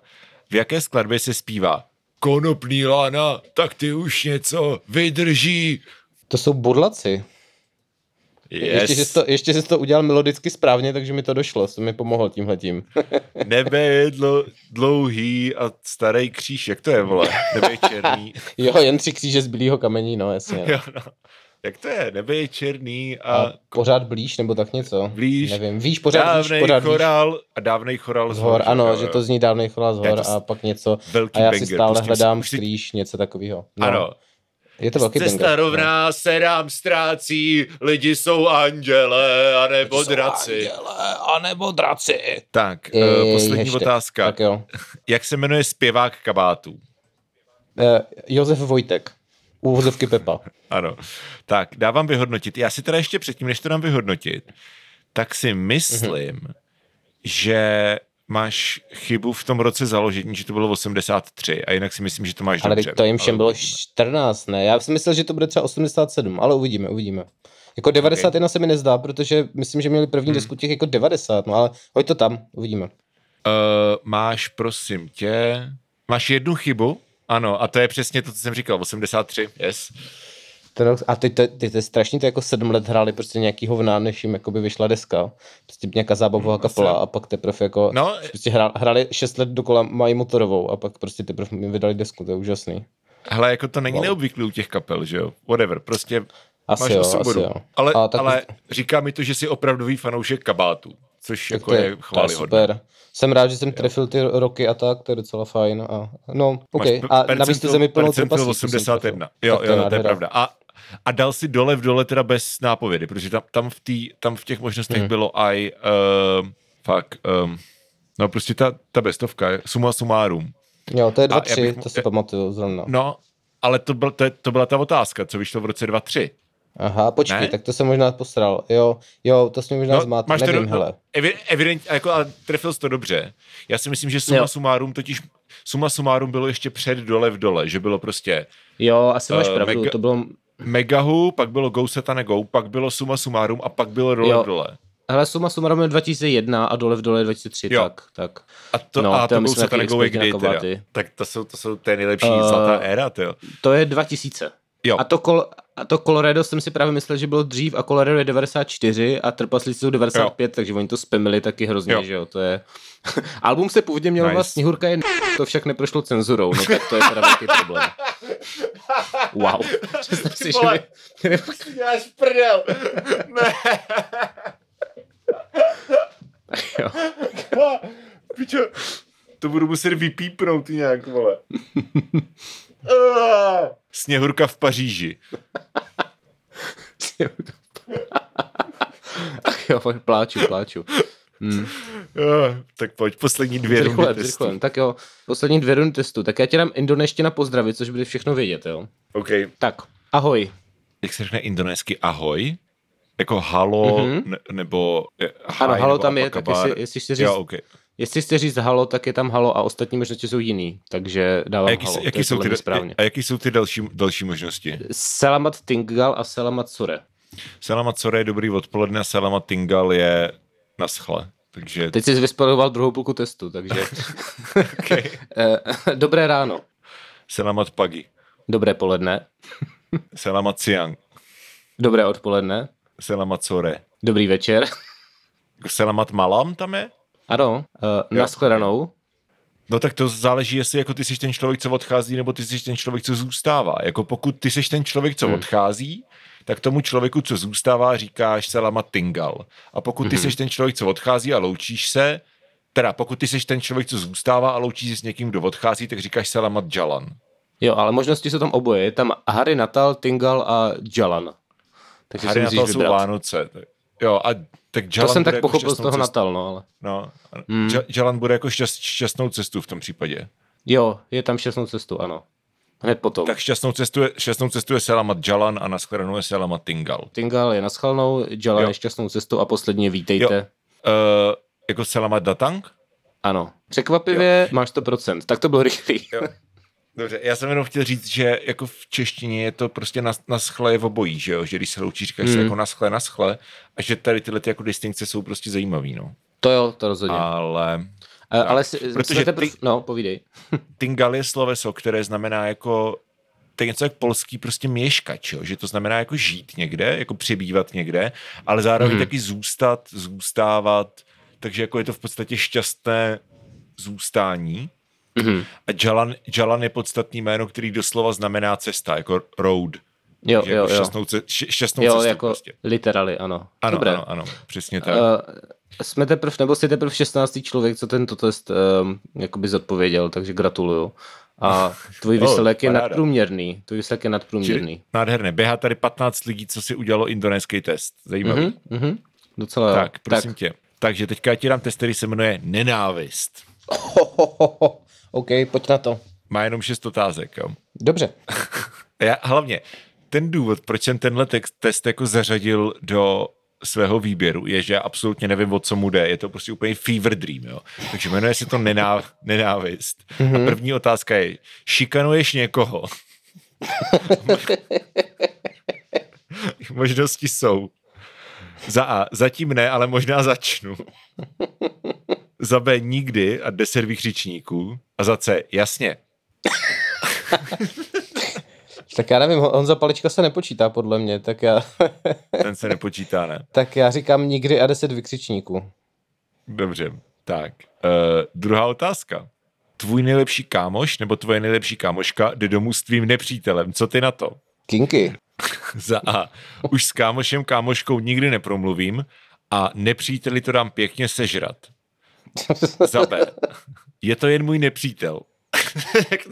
V jaké skladbě se zpívá konopný lána, tak ty už něco vydrží. To jsou bodlaci. Yes. Ještě, jsi to, ještě jsi to udělal melodicky správně, takže mi to došlo, jsem mi pomohl tímhletím. [LAUGHS] Nebe je dlo, dlouhý a starý kříž, jak to je, vole? Nebe je černý. [LAUGHS] jo, jen tři kříže z bílého kamení, no jasně. jo, no. Jak to je? Nebe je černý a... a pořád blíž, nebo tak něco? Blíž. Nevím, víš, pořád dávnej víš, pořád chorál víš. a dávnej chorál z hor. Ano, že to zní dávnej chorál z hor a pak něco. Velký a já banger, si stále hledám si... kříž, něco takového. No. Ano. Je to velký Cesta banger. rovná no. se nám ztrácí, lidi jsou anděle, anebo lidi draci. Jsou anděle, anebo draci. Tak, Je, uh, poslední ještě. otázka. Tak jo. [LAUGHS] Jak se jmenuje zpěvák kabátů? Uh, Josef Vojtek. Úvozovky Pepa. ano. Tak, dávám vyhodnotit. Já si teda ještě předtím, než to dám vyhodnotit, tak si myslím, mm-hmm. že máš chybu v tom roce založení, že to bylo 83 a jinak si myslím, že to máš ale dobře. to jim všem bylo 14, ne? Já si myslel, že to bude třeba 87, ale uvidíme, uvidíme. Jako 91 okay. se mi nezdá, protože myslím, že měli první hmm. desku těch jako 90, no ale hoď to tam, uvidíme. Uh, máš, prosím tě, máš jednu chybu, ano, a to je přesně to, co jsem říkal, 83, yes. Ten a ty, ty, ty, ty strašně to jako sedm let hráli prostě nějaký hovná, než jim jako by vyšla deska. Prostě nějaká zábavová hmm, kapela a pak teprve jako no, prostě hráli, hráli šest let dokola mají motorovou a pak prostě teprve mi vydali desku, to je úžasný. Hele, jako to není wow. neobvyklý u těch kapel, že jo? Whatever, prostě asi máš jo, asi jo. Ale, tak... ale říká mi to, že jsi opravdový fanoušek kabátu, což tak jako je, je chválihodné. super. Jsem rád, že jsem trefil ty roky a tak, to je docela fajn. A, no, OK. A navíc ty zemi plnou 81. Jo, jo, to je pravda. A a dal si dole v dole teda bez nápovědy, protože tam, tam, v, tý, tam v těch možnostech hmm. bylo i uh, fakt, um, no prostě ta, ta bestovka, suma sumárum. Jo, to je 2-3, to si pamatuju zrovna. No, ale to, byl, to, to byla ta otázka, co vyšlo v roce 2-3. Aha, počkej, ne? tak to jsem možná posral. Jo, jo, to jsem možná no, zmátl, máš nevím, to, hele. No, evident, jako, ale trefil jsi to dobře. Já si myslím, že suma jo. sumárum totiž, suma sumárum bylo ještě před dole v dole, že bylo prostě... Jo, asi máš uh, pravdu, mega, to bylo... Megahu, pak bylo Go Setane Go, pak bylo suma sumárum a pak bylo dole jo. v dole. Hele, suma sumarum je 2001 a dole v dole 2003, jo. tak, tak. A to, no, a to, to Go Setane Go je kdy teda? Tak to jsou, to jsou ty nejlepší uh, zlatá éra, to jo. To je 2000. Jo. A to, kol, a to Colorado jsem si právě myslel, že bylo dřív a Colorado je 94 a trpaslíci jsou 95, jo. takže oni to spamili taky hrozně, jo. že jo, to je... [LAUGHS] Album se původně měl nice. Snihurka je to však neprošlo cenzurou, no tak to je teda velký problém. [LAUGHS] Wow. Představ si, že mi... Děláš prdel. Ne. jo. [LAUGHS] Pičo, to budu muset vypípnout nějak, vole. Sněhurka v Paříži. Ach [LAUGHS] jo, pláču, pláču. Hmm. tak pojď, poslední dvě rundy testu. Zrychlem. Tak jo, poslední dvě rundy testu. Tak já tě dám indoneština pozdravit, což bude všechno vědět, jo? OK. Tak, ahoj. Jak se řekne indonésky ahoj? Jako halo, mm-hmm. ne, nebo je, Ano, halo tam je, tak jestli, jestli chci říct, jo, okay. Jestli chci říct halo, tak je tam halo a ostatní možnosti jsou jiný, takže dávám a jaký, halo, jaký jsou ty, správně. A jaký jsou ty další, další možnosti? Selamat Tingal a Selamat Sore. Selamat Sore je dobrý odpoledne a Selamat Tingal je na schle. Takže... Teď jsi vysparoval druhou půlku testu, takže... [LAUGHS] [LAUGHS] Eh, dobré ráno. Selamat Pagi. Dobré poledne. [LAUGHS] Selamat Siang. Dobré odpoledne. Selamat Sore. Dobrý večer. Selamat Malam tam je? Ano, uh, nashledanou. No tak to záleží, jestli jako ty jsi ten člověk, co odchází, nebo ty jsi ten člověk, co zůstává. Jako pokud ty jsi ten člověk, co hmm. odchází, tak tomu člověku, co zůstává, říkáš Selamat Tingal. A pokud ty hmm. jsi ten člověk, co odchází a loučíš se, teda pokud ty jsi ten člověk, co zůstává a loučí se s někým, kdo odchází, tak říkáš Selamat Jalan. Jo, ale možnosti jsou tam oboje. Je tam Harry Natal, Tingal a Jalan. Takže Harry Natal jsou Vánoce. Jo, a tak Jalan to jsem tak jako pochopil z toho cestu. Natal, no ale. No, hmm. Jalan bude jako šťast, šťastnou cestu v tom případě. Jo, je tam šťastnou cestu, ano. Hned potom. Tak šťastnou cestu je, šťastnou cestu je Selamat Jalan a naschledanou je Selamat Tingal. Tingal je naschledanou, Jalan jo. je šťastnou cestu a posledně vítejte. Jo. Uh, jako Selamat Datang? Ano. Překvapivě jo. máš 100%, tak to bylo rychlý. Jo. [LAUGHS] Dobře, já jsem jenom chtěl říct, že jako v češtině je to prostě na, na schle je v obojí, že jo? Že když se loučí, říkáš hmm. se jako na schle, na schle a že tady tyhle ty jako distinkce jsou prostě zajímavý, no. To jo, to rozhodně. Ale... A, ale si, protože teprv... ty, no, povídej. [LAUGHS] Tingal je sloveso, které znamená jako to je něco jak polský prostě měškač, jo? že to znamená jako žít někde, jako přebývat někde, ale zároveň mm. taky zůstat, zůstávat, takže jako je to v podstatě šťastné zůstání. Mm-hmm. A Jalan, Jalan je podstatný jméno, který doslova znamená cesta, jako road. Jo, jo, jako jo. Šťastnou, ce, šťastnou jo, cestu jako prostě. literally, ano. Ano, Dobré. ano, ano, přesně tak. Uh, jsme teprve, nebo jsi teprve 16. člověk, co tento test um, jakoby zodpověděl, takže gratuluju. A [LAUGHS] tvůj výsledek je nadprůměrný. Tvůj výsledek je nadprůměrný. Čili, nádherné. Běhá tady 15 lidí, co si udělalo indonéský test. Zajímavý. Mm-hmm, mm-hmm. Docela Tak, prosím tak. tě. Takže teďka ti dám test, který se jmenuje Nenávist. Ho, ho, ho, ho. OK, pojď na to. Má jenom šest otázek, jo. Dobře. [LAUGHS] Já, hlavně, ten důvod, proč jsem tenhle text, test jako zařadil do svého výběru, je, že já absolutně nevím, o co mu jde. Je to prostě úplně fever dream, jo. Takže jmenuje se to nenáv, nenávist. Mm-hmm. A mhm. první otázka je, šikanuješ někoho? Možnosti jsou. Za A, zatím ne, ale možná začnu. Za B nikdy a deset vykřičníků. A za C jasně. [LAUGHS] tak já nevím, Honza Palička se nepočítá podle mě, tak já... [LAUGHS] Ten se nepočítá, ne? [LAUGHS] tak já říkám nikdy a deset vykřičníků. Dobře, tak. Uh, druhá otázka. Tvůj nejlepší kámoš nebo tvoje nejlepší kámoška jde domů s tvým nepřítelem. Co ty na to? Kinky. Za A. Už s kámošem, kámoškou nikdy nepromluvím a nepříteli to dám pěkně sežrat. [LAUGHS] Za B. Je to jen můj nepřítel.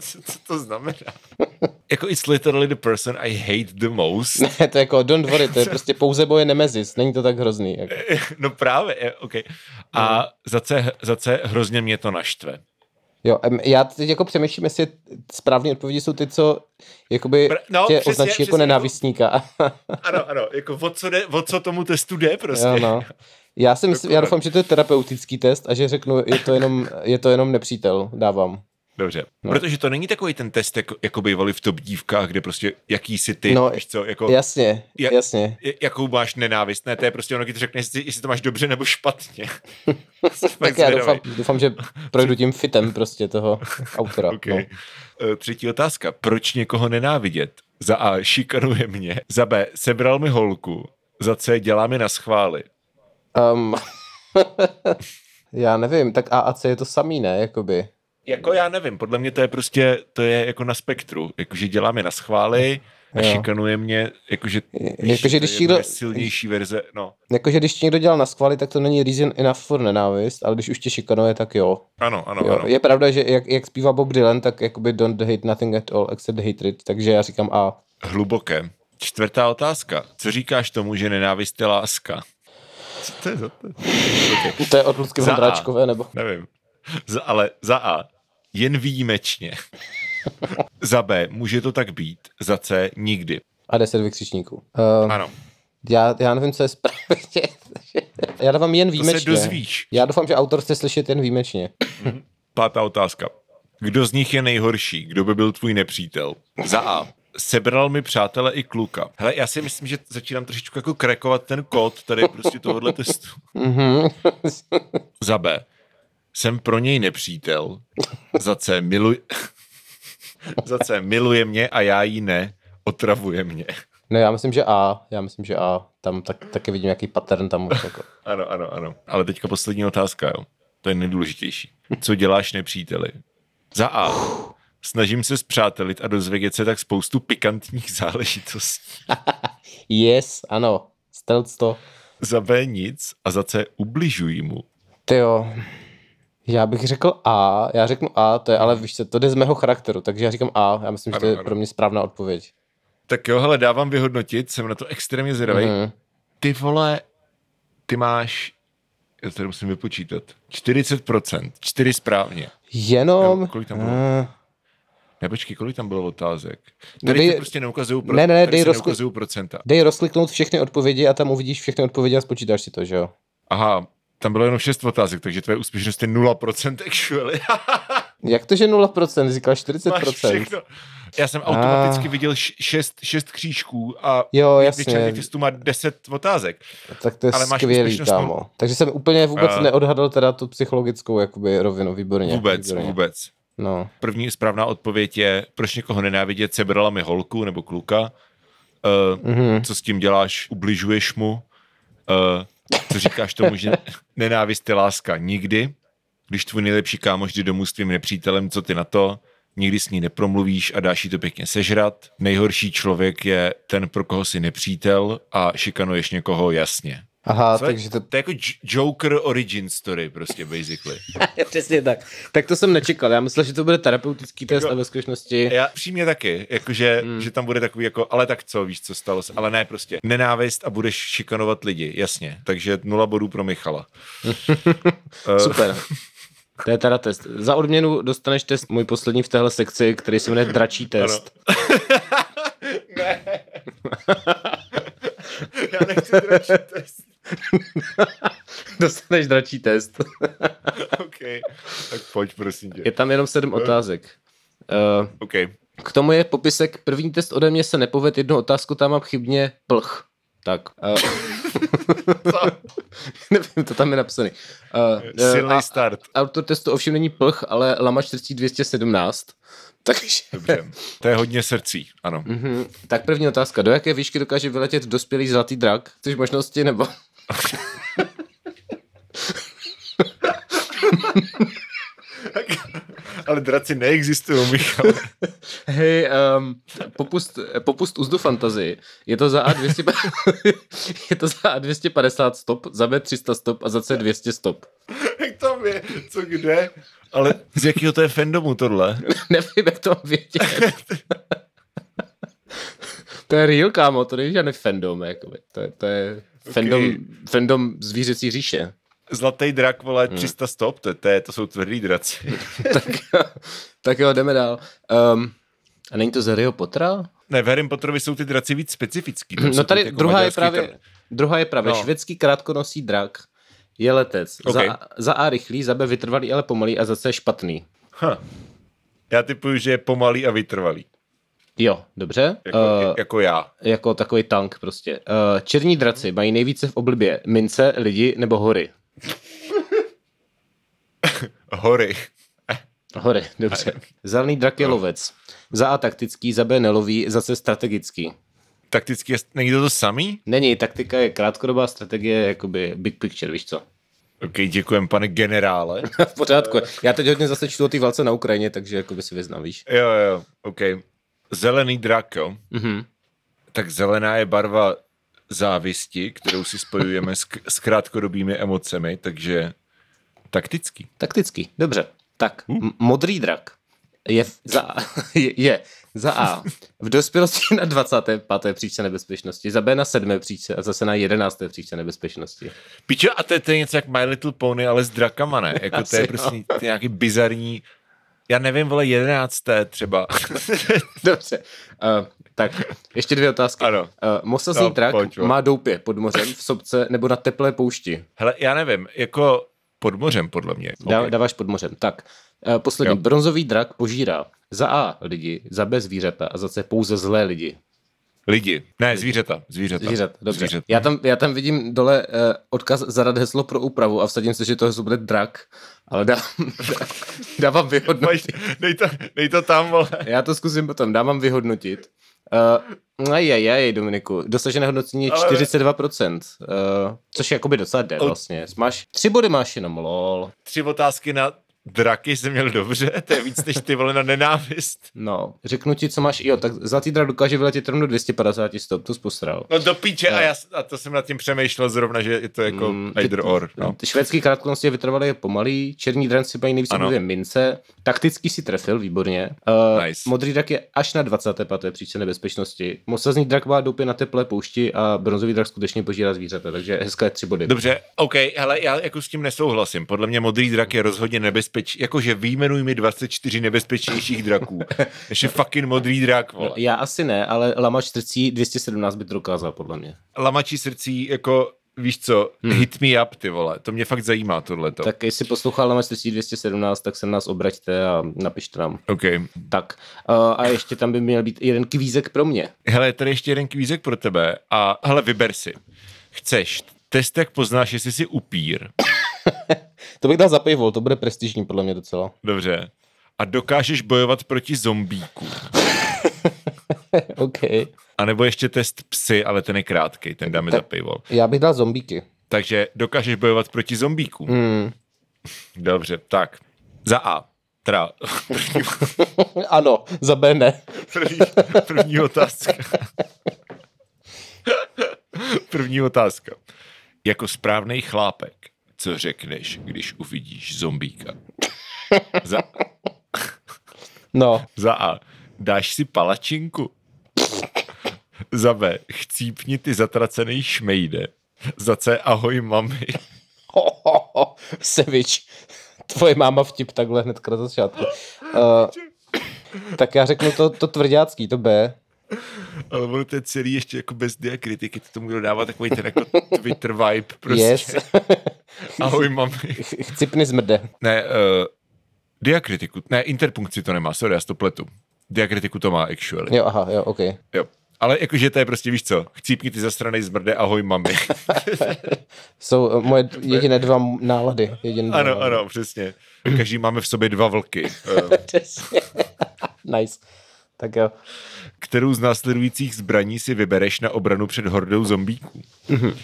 [LAUGHS] co to znamená? jako it's literally the person I hate the most. Ne, to je jako don't worry, to je [LAUGHS] prostě pouze boje nemezis, není to tak hrozný. Jako. no právě, ok. A za C, za C hrozně mě to naštve. Jo, já teď jako přemýšlím, jestli správné odpovědi jsou ty, co jakoby no, tě přesně, označí jako přesně, jako nenávistníka. [LAUGHS] Ano, ano, jako o co, jde, o co tomu testu jde prostě. Jo, no. Já, si myslím, já doufám, že to je terapeutický test a že řeknu, je to jenom, je to jenom nepřítel, dávám. Dobře, no. protože to není takový ten test, jako, jako bývali v top dívkách, kde prostě jaký jsi ty, no, víš co, jako... Jasně, jak, jasně. Jakou máš nenávist, ne, to je prostě ono, když řekne, jestli, jestli to máš dobře nebo špatně. [LAUGHS] tak já doufám, doufám, že projdu tím fitem prostě toho [LAUGHS] autora. okay. no. Třetí otázka, proč někoho nenávidět? Za A, šikanuje mě, za B, sebral mi holku, za C, dělá mi na schvály. Um, [LAUGHS] já nevím, tak A a C je to samý, ne, jakoby. Jako já nevím, podle mě to je prostě, to je jako na spektru, jakože dělá mi na schvály, a jo. šikanuje mě, jakože, jakože když někdo, silnější verze, no. Jakože když někdo dělal na schvály, tak to není reason enough for nenávist, ale když už tě šikanuje, tak jo. Ano, ano, jo. ano. Je pravda, že jak, jak zpívá Bob Dylan, tak jakoby don't hate nothing at all except hatred, takže já říkám A. Hluboké. Čtvrtá otázka. Co říkáš tomu, že nenávist je láska? Co to je za to? Okay. To je od Lucky Vondráčkové, nebo? Nevím. Za, ale za A jen výjimečně. za B, může to tak být. Za C, nikdy. A deset vykřičníků. Uh, ano. Já, já nevím, co je správně. [LAUGHS] já dávám jen výjimečně. To se dozvíš. Já doufám, že autor chce slyšet jen výjimečně. Pátá otázka. Kdo z nich je nejhorší? Kdo by byl tvůj nepřítel? Za A. Sebral mi přátele i kluka. Hele, já si myslím, že začínám trošičku jako krekovat ten kód tady prostě tohohle testu. Mhm. [LAUGHS] Za B jsem pro něj nepřítel. Za C, miluj... Za C, miluje mě a já jí ne, otravuje mě. Ne, já myslím, že A. Já myslím, že A. Tam tak, taky vidím nějaký pattern tam. Jako. ano, ano, ano. Ale teďka poslední otázka, jo. To je nejdůležitější. Co děláš nepříteli? Za A. Snažím se zpřátelit a dozvědět se tak spoustu pikantních záležitostí. [LAUGHS] yes, ano. Stealth to. Za B nic a za C ubližují mu. Ty jo. Já bych řekl A, já řeknu A, to je, ale víš co, to jde z mého charakteru, takže já říkám A, já myslím, ano, že to je ano. pro mě správná odpověď. Tak jo, hele, dávám vyhodnotit, jsem na to extrémně zvědavý. Mm-hmm. Ty vole, ty máš, já to musím vypočítat, 40%, 4 správně. Jenom? Nebo kolik tam bylo? Uh... Ne, počkej, kolik tam bylo otázek? No tady no dej, prostě neukazují, pro, ne, ne, dej rozkli... procenta. Dej rozkliknout všechny odpovědi a tam uvidíš všechny odpovědi a spočítáš si to, že jo? Aha, tam bylo jenom 6 otázek, takže tvoje úspěšnost je 0% actually. [LAUGHS] Jak to, že 0%? Říkal 40%. Já jsem automaticky a... viděl 6, 6 křížků a jo, jasně. těch má 10 otázek. Tak to je Ale skvělý, kámo. No... Takže jsem úplně vůbec a... neodhadl teda tu psychologickou jakoby rovinu, výborně. Vůbec, výborně. vůbec. No. První správná odpověď je, proč někoho nenávidět, sebrala mi holku nebo kluka. Uh, mm-hmm. Co s tím děláš? Ubližuješ mu? Uh, co říkáš tomu, že nenávist je láska? Nikdy. Když tvůj nejlepší kámoš jde domů s tvým nepřítelem, co ty na to? Nikdy s ní nepromluvíš a dáš jí to pěkně sežrat. Nejhorší člověk je ten, pro koho jsi nepřítel a šikanuješ někoho jasně. Aha, Co takže to... To je jako Joker origin story prostě, basically. [LAUGHS] Přesně tak. Tak to jsem nečekal. Já myslel, že to bude terapeutický test jako, a ve skutečnosti... Já přímě taky, jakože, hmm. že tam bude takový jako, ale tak co, víš, co stalo se. Ale ne prostě nenávist a budeš šikanovat lidi, jasně. Takže nula bodů pro Michala. [LAUGHS] Super. [LAUGHS] To je teda test. Za odměnu dostaneš test můj poslední v téhle sekci, který se jmenuje Dračí test. ne. [LAUGHS] Já nechci dračí test. [LAUGHS] Dostaneš dračí test. [LAUGHS] OK, tak pojď, prosím tě. Je tam jenom sedm uh. otázek. Uh, OK. K tomu je popisek, první test ode mě se nepoved, jednu otázku tam mám chybně plch. Tak. [LAUGHS] Uh, [LAUGHS] nevím, to tam je napsaný. Uh, Silný uh, start. Autor testu ovšem není plch, ale lama 4217. [LAUGHS] Takže... Dobře, to je hodně srdcí, ano. Mm-hmm. Tak první otázka. Do jaké výšky dokáže vyletět dospělý zlatý drak? Chceš možnosti nebo... Ale draci neexistují, Michal. [LAUGHS] Hej, um, popust, popust uzdu fantazii. Je to za A200, [LAUGHS] je to za A250 stop, za B300 stop a za C200 stop. Jak tam je, co kde? Ale z jakého to je fandomu tohle? [LAUGHS] Nevím, jak to vědět. to je real, kámo, to není žádný fandom, jakoby. To je, to je okay. fandom, fandom zvířecí říše. Zlatý drak, vole, 300 hmm. stop, to, to, to jsou tvrdý draci. [LAUGHS] tak, tak jo, jdeme dál. Um, a není to z Harryho Pottera? Ne, v Harry Potterovi jsou ty draci víc specifický. no tady jako druhá, je právě, kar... druhá je právě no. švédský krátkonosý drak, je letec. Okay. Za, za A rychlý, za B vytrvalý, ale pomalý a za C špatný. Huh. Já typuju, že je pomalý a vytrvalý. Jo, dobře. Jako, uh, jako já. Jako takový tank prostě. Uh, černí draci mají nejvíce v oblibě mince, lidi nebo hory? [LAUGHS] hory. Hory, dobře. Zelený drak je no. lovec. Za A taktický, za B nelový, za C strategický. Taktický, není to to samý? Není, taktika je krátkodobá, strategie je jakoby big picture, víš co? OK, děkujem, pane generále. [LAUGHS] v pořádku. Já teď hodně zase čtu o té válce na Ukrajině, takže jako by si vyznám, víš? Jo, jo, OK. Zelený drak, jo? Mm-hmm. Tak zelená je barva závisti, kterou si spojujeme s, s krátkodobými emocemi, takže taktický. Taktický, dobře. Tak, hm? modrý drak je za, [LAUGHS] je, je za A v dospělosti na 25. příčce nebezpečnosti, za B na 7. příčce a zase na 11. příčce nebezpečnosti. Pičo, a to je, to je něco jak My Little Pony, ale s drakama, ne? Jako to je prostě to je nějaký bizarní já nevím, vole, jedenácté třeba. [LAUGHS] Dobře. Uh, tak, ještě dvě otázky. Ano. Uh, mosazný no, trak pojď, má doupě pod mořem, v sobce nebo na teplé poušti? Hele, já nevím, jako pod mořem, podle mě. Dá, okay. Dáváš pod mořem. Tak, uh, poslední. Jo. Bronzový drak požírá za A lidi, za B zvířata a za C pouze zlé lidi. Lidi. Ne, zvířata. Zvířata. Zvířat, dobře. Zvířata. Já, tam, já tam vidím dole uh, odkaz zadat heslo pro úpravu a vsadím se, že to heslo bude drak, ale dám, [LAUGHS] dávám vyhodnotit. Dej to, dej to tam, vole. Já to zkusím potom, dávám vyhodnotit. Uh, ajajaj, Dominiku, dosažené hodnocení je 42%, uh, což je jakoby docela jde vlastně. Máš, tři body máš jenom, lol. Tři otázky na draky jsem měl dobře, to je víc než ty vole na nenávist. No, řeknu ti, co máš, jo, tak zlatý drak dokáže vyletět rovnou 250 stop, to posral. No do píče no. a, já, a to jsem nad tím přemýšlel zrovna, že je to jako mm, either or. No. Ty švédský krátkonosti je vytrvalý pomalý, černý drak si mají nejvíce dvě mince, takticky si trefil, výborně. Uh, nice. Modrý drak je až na 25. příčce nebezpečnosti. Mosazný drak má doupě na teplé poušti a bronzový drak skutečně požírá zvířata, takže hezké tři body. Dobře, OK, hele, já jako s tím nesouhlasím. Podle mě modrý drak je rozhodně nebezpečný nebezpeč, jakože výjmenuj mi 24 nebezpečnějších draků. [LAUGHS] Než je fucking modrý drak, vole. No, já asi ne, ale lamač srdcí 217 by to dokázal, podle mě. Lamačí srdcí, jako víš co, hmm. hit me up, ty vole, to mě fakt zajímá tohleto. Tak jestli poslouchal Lamač srdcí 217, tak se nás obraťte a napište nám. OK. Tak uh, a ještě tam by měl být jeden kvízek pro mě. Hele, tady ještě jeden kvízek pro tebe a hele, vyber si. Chceš test, jak poznáš, jestli jsi upír. [LAUGHS] to bych dal za pivo, to bude prestižní podle mě docela. Dobře. A dokážeš bojovat proti zombíku. [LAUGHS] OK. A nebo ještě test psy, ale ten je krátký, ten dáme tak za pivo. Já bych dal zombíky. Takže dokážeš bojovat proti zombíku. Mm. [LAUGHS] Dobře, tak. Za A. Teda, první... ano, za B ne. první, první otázka. první otázka. Jako správný chlápek, co řekneš, když uvidíš zombíka? [LAUGHS] Za... No. Za A. Dáš si palačinku? Za B. Chcípni ty zatracený šmejde. Za C. Ahoj mami. [LAUGHS] Sevič. Tvoje máma vtip takhle hned na začátku. Uh, [LAUGHS] tak já řeknu to, to tvrdácký, to B. [LAUGHS] Ale ono to je celý ještě jako bez diakritiky, to tomu dodává takový ten jako Twitter vibe prostě. Yes. [LAUGHS] Ahoj mami. Chcipny zmrde. Ne, uh, diakritiku, ne, interpunkci to nemá, sorry, já to pletu. Diakritiku to má actually. Jo, aha, jo, ok. Jo. Ale jakože to je prostě, víš co, chcípni ty zastranej zmrde, ahoj mami. [LAUGHS] Jsou uh, moje jediné dva nálady. Jediné ano, nálady. ano, přesně. Každý máme v sobě dva vlky. nice. Tak jo. Kterou z následujících zbraní si vybereš na obranu před hordou zombíků? Mm-hmm.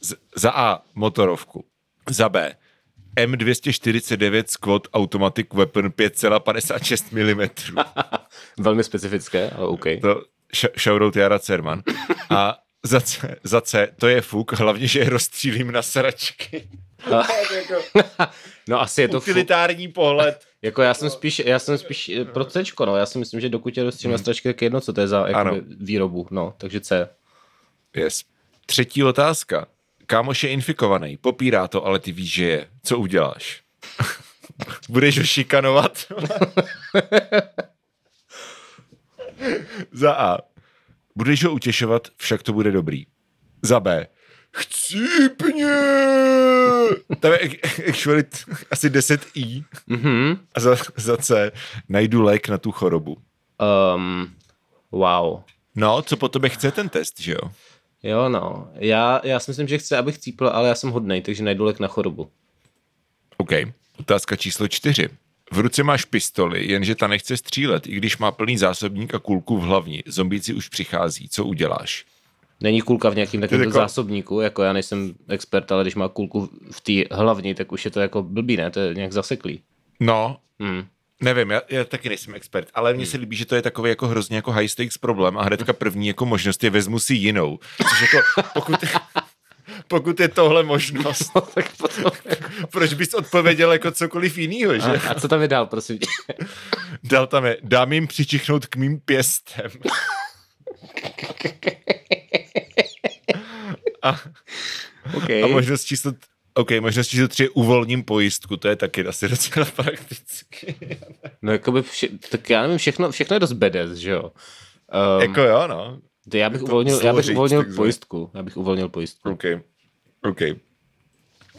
Z, za A. Motorovku. Za B. M249 Squad Automatic Weapon 5,56 mm. [LAUGHS] Velmi specifické, ale OK. To shoutout Jara Cerman. A za C, za C, to je fuk, hlavně, že je rozstřílím na sračky. [LAUGHS] no asi je to Utilitární fuk. pohled. Jako já jsem spíš, já jsem spíš eh, pro C, no. Já si myslím, že dokud je hmm. na sračky, tak jedno, co to je za jakoby, výrobu. No, takže C. Yes. Třetí otázka kámoš je infikovaný, popírá to, ale ty víš, že je. Co uděláš? [LAUGHS] Budeš ho šikanovat? [LAUGHS] Za A. Budeš ho utěšovat, však to bude dobrý. Za B. Chcípně! Tam je actually asi 10 I. Mm-hmm. A za, za C. Najdu lék na tu chorobu. Um, wow. No, co po tobě chce ten test, že jo? Jo, no. Já, já si myslím, že chce, abych cípl, ale já jsem hodnej, takže najdu lék na chorobu. OK. Otázka číslo čtyři. V ruce máš pistoli, jenže ta nechce střílet, i když má plný zásobník a kulku v hlavni. Zombíci už přichází. Co uděláš? Není kulka v nějakém takovém jako... zásobníku, jako já nejsem expert, ale když má kulku v té hlavni, tak už je to jako blbý, ne? To je nějak zaseklý. No, hmm. Nevím, já, já taky nejsem expert, ale mně se líbí, že to je takový jako hrozně jako high stakes problém a hnedka první jako možnost je vezmu si jinou. Což jako, pokud, pokud je tohle možnost, [LAUGHS] no, tak potom... proč bys odpověděl jako cokoliv jinýho, že? A, a co tam je dál, prosím? Dal tam je, dám jim přičichnout k mým pěstem. [LAUGHS] a, okay. a možnost číslo OK, možnost číslo tři, uvolním pojistku, to je taky asi docela [LAUGHS] prakticky. no jako by, vše, tak já nevím, všechno, všechno je dost bedes, že jo? Um, jako jo, no. To já bych uvolnil, já bych uvolnil pojistku, já bych uvolnil pojistku. OK, OK.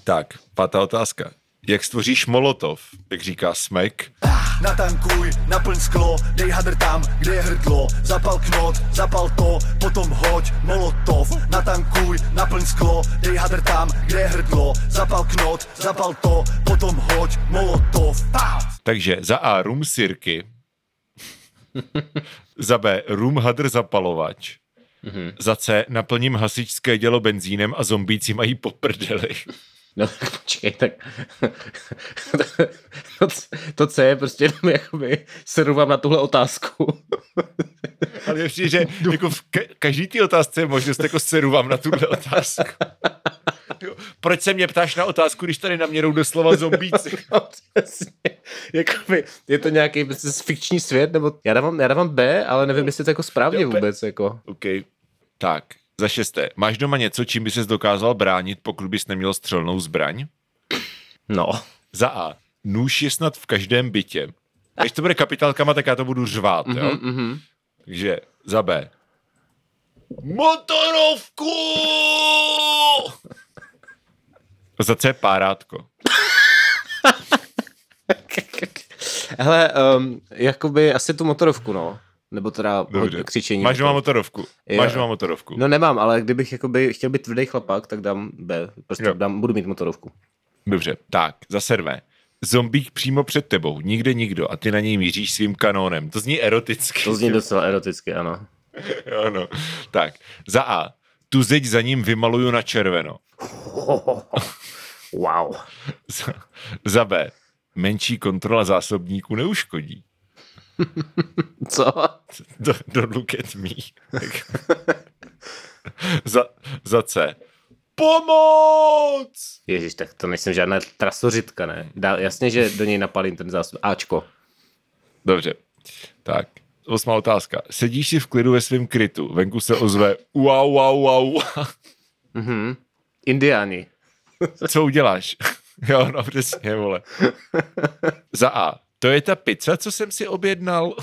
Tak, pátá otázka. Jak stvoříš molotov, jak říká Smek? Natankuj, naplň sklo, dej hadr tam, kde je hrdlo, zapal knot, zapal to, potom hoď molotov. Natankuj, naplň sklo, dej hadr tam, kde je hrdlo, zapal knot, zapal to, potom hoď molotov. Takže za A rum sirky, [LAUGHS] za B rum hadr zapalovač, mm-hmm. za C naplním hasičské dělo benzínem a zombíci mají poprdeli. No tak počkej, tak [LAUGHS] to, to C je prostě jenom jakoby seru vám na tuhle otázku. Ale je přijde, že jako v ka- každý té otázce je možnost jako seru vám na tuhle otázku. Proč se mě ptáš na otázku, když tady na mě jdou doslova zombíci? [LAUGHS] No, jakoby, je to nějaký prostě fikční svět, nebo já dávám, já dávám B, ale nevím, jestli to jako správně vůbec. Jako. OK, tak, za šesté, máš doma něco, čím by ses dokázal bránit, pokud bys neměl střelnou zbraň? No. Za A. Nůž je snad v každém bytě. Když to bude kapitálkama, tak já to budu řvát, mm-hmm, jo? Mm-hmm. Takže za B. Motorovku! za C párátko. [LAUGHS] Hele, um, jakoby asi tu motorovku, no. Nebo teda Dobře. křičení. Máš doma motorovku. Jo. Máš doma motorovku. No nemám, ale kdybych jakoby chtěl být tvrdý chlapák, tak dám B. Prostě dám, budu mít motorovku. Dobře, tak, za servé. Zombík přímo před tebou, nikde nikdo a ty na něj míříš svým kanónem. To zní eroticky. To zní docela eroticky, ano. [LAUGHS] ano. Tak, za A. Tu zeď za ním vymaluju na červeno. [LAUGHS] wow. Za, za B. Menší kontrola zásobníků neuškodí. Co? Do, don't look at me. za, za C. Pomoc! Ježíš, tak to nejsem žádná trasořitka, ne? Dá, jasně, že do něj napalím ten zásob. Ačko. Dobře. Tak, osmá otázka. Sedíš si v klidu ve svém krytu, venku se ozve wow, wow, wow. Mhm. Indiáni. Co uděláš? [LAUGHS] jo, no přesně, vole. Za A. To je ta pizza, co jsem si objednal. [LAUGHS]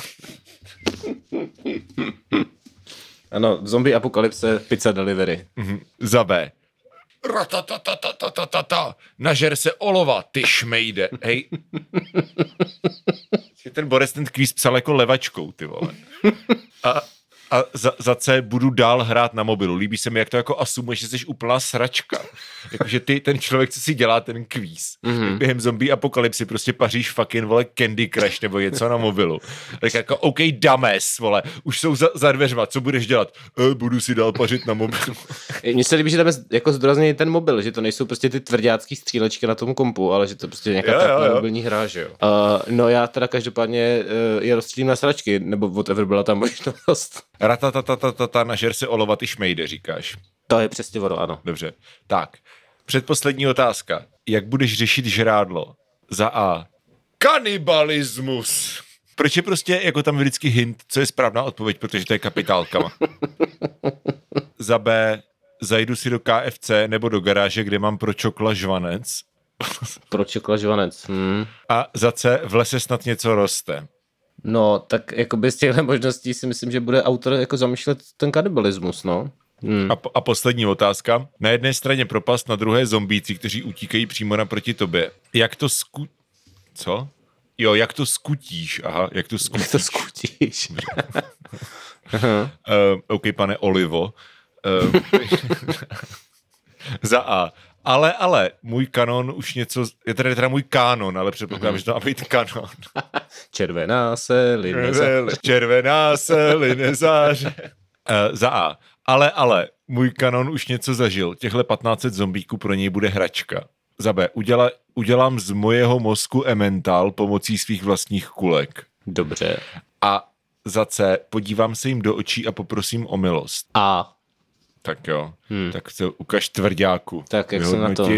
ano, zombie apokalypse, pizza delivery. Mhm, za B. Nažer se olova, ty šmejde, hej. [LAUGHS] ten Boris ten kvíz psal jako levačkou, ty vole. [LAUGHS] A a za, za C budu dál hrát na mobilu. Líbí se mi, jak to jako asumuje, že jsi úplná sračka. Jakože ty, ten člověk, co si dělá ten kvíz, mm-hmm. během zombie apokalypsy prostě paříš fucking, vole, Candy Crush nebo něco na mobilu. Tak jako, OK, dames, vole, už jsou za, za dveřma, co budeš dělat? E, budu si dál pařit na mobilu. Mně se líbí, že tam je jako zdůrazněný ten mobil, že to nejsou prostě ty tvrdácký střílečky na tom kompu, ale že to prostě nějaká jo, jo, jo. mobilní hra, že jo. Uh, no já teda každopádně uh, je rozstřílím na sračky, nebo whatever byla tam možnost. Ratatatatata, nažer se olovat i šmejde, říkáš. To je přesně ono, ano. Dobře. Tak, předposlední otázka. Jak budeš řešit žrádlo? Za A. Kanibalismus. Proč je prostě jako tam vždycky hint, co je správná odpověď, protože to je kapitálkama. [LAUGHS] Za B. zajdu si do KFC nebo do garáže, kde mám pro čokla žvanec. pro čokla žvanec. Hmm. A za C v lese snad něco roste. No, tak jako bez těchto možností si myslím, že bude autor jako zamýšlet ten kanibalismus, no. Hmm. A, a poslední otázka. Na jedné straně propast, na druhé zombíci, kteří utíkají přímo naproti tobě. Jak to sku... Co? Jo, jak to skutíš? Aha, jak to skutíš? Jak to skutíš? uh, [LAUGHS] OK, pane Olivo. Uh, [LAUGHS] za A. Ale, ale, můj kanon už něco, je tady teda můj kanon, ale předpokládám, mm-hmm. že to má být kanon. [LAUGHS] Červená se, line Červená se, line záře. Uh, za A. Ale, ale, můj kanon už něco zažil. Těchhle 1500 zombíků pro něj bude hračka. Za B. Uděla, udělám z mojeho mozku emental pomocí svých vlastních kulek. Dobře. A za C. Podívám se jim do očí a poprosím o milost. A. Tak jo. Hmm. Tak se ukaž tvrdáku. Tak jak se na to?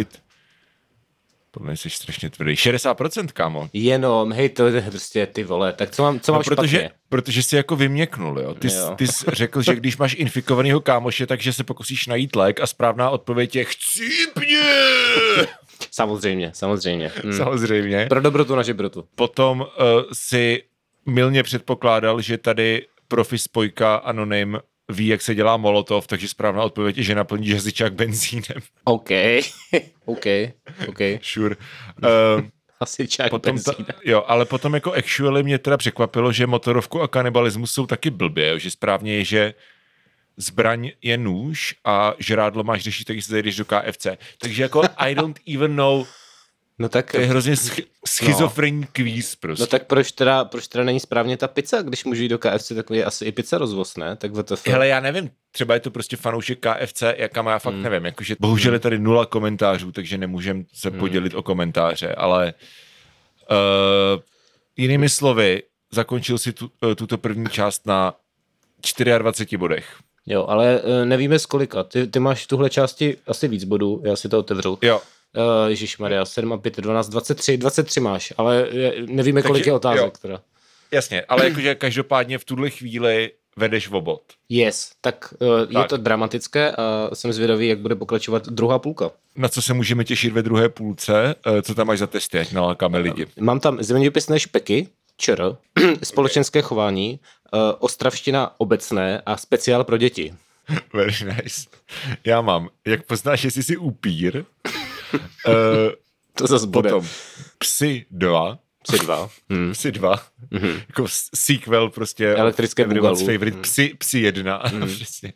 Podle mě jsi strašně tvrdý. 60%, kámo. Jenom, hej, to je prostě ty vole. Tak co mám, co no, mám protože, špatně? Protože jsi jako vyměknul, jo. Ty, jo. ty jsi řekl, že když máš infikovaného kámoše, takže se pokusíš najít lék a správná odpověď je chcípně! [LAUGHS] Samozřejmě, samozřejmě. Hmm. Samozřejmě. Pro dobrotu na žebrotu. Potom uh, si milně předpokládal, že tady profi spojka Anonym ví, jak se dělá molotov, takže správná odpověď je, že naplní žezičák benzínem. OK, [LAUGHS] OK, OK. Sure. Uh, [LAUGHS] Hasičák potom ta, Jo, ale potom jako actually mě teda překvapilo, že motorovku a kanibalismus jsou taky blbě, že správně je, že zbraň je nůž a žrádlo máš řešit, když se zajdeš do KFC. Takže jako I don't even know, No tak, to je hrozně sch- schizofrenní no. kvíz prostě. No tak proč teda, proč teda není správně ta pizza, když můžu jít do KFC, tak je asi i pizza rozvoz, ne? Tak WTF. Hele, já nevím, třeba je to prostě fanoušek KFC, jaká má, já fakt hmm. nevím, jakože bohužel je tady nula komentářů, takže nemůžem se hmm. podělit o komentáře, ale uh, jinými slovy, zakončil si tu, uh, tuto první část na 24 bodech. Jo, ale uh, nevíme z kolika. Ty, ty máš v tuhle části asi víc bodů, já si to otevřu. Jo, Uh, Ježíš Maria, 7 a 5, 12, 23, 23 máš, ale nevíme, kolik Takže, je otázek. Jo. Teda. Jasně, ale jakože každopádně v tuhle chvíli vedeš v obot. Yes, tak, uh, tak je to dramatické a jsem zvědavý, jak bude pokračovat druhá půlka. Na co se můžeme těšit ve druhé půlce? Uh, co tam máš za testy, ať nalákáme lidi? Mám tam zeměpisné špeky, čr, [CLEARS THROAT] společenské chování, uh, ostravština obecné a speciál pro děti. [LAUGHS] Very nice. Já mám, jak poznáš, jestli jsi upír, Uh, to zase bude. Potom Psy 2. Psy 2. Hmm. Psy 2. Mm-hmm. Jako sequel prostě. Elektrické Everyone's favorite. Mm. Psy, Psy 1. [LAUGHS] Mm. přesně.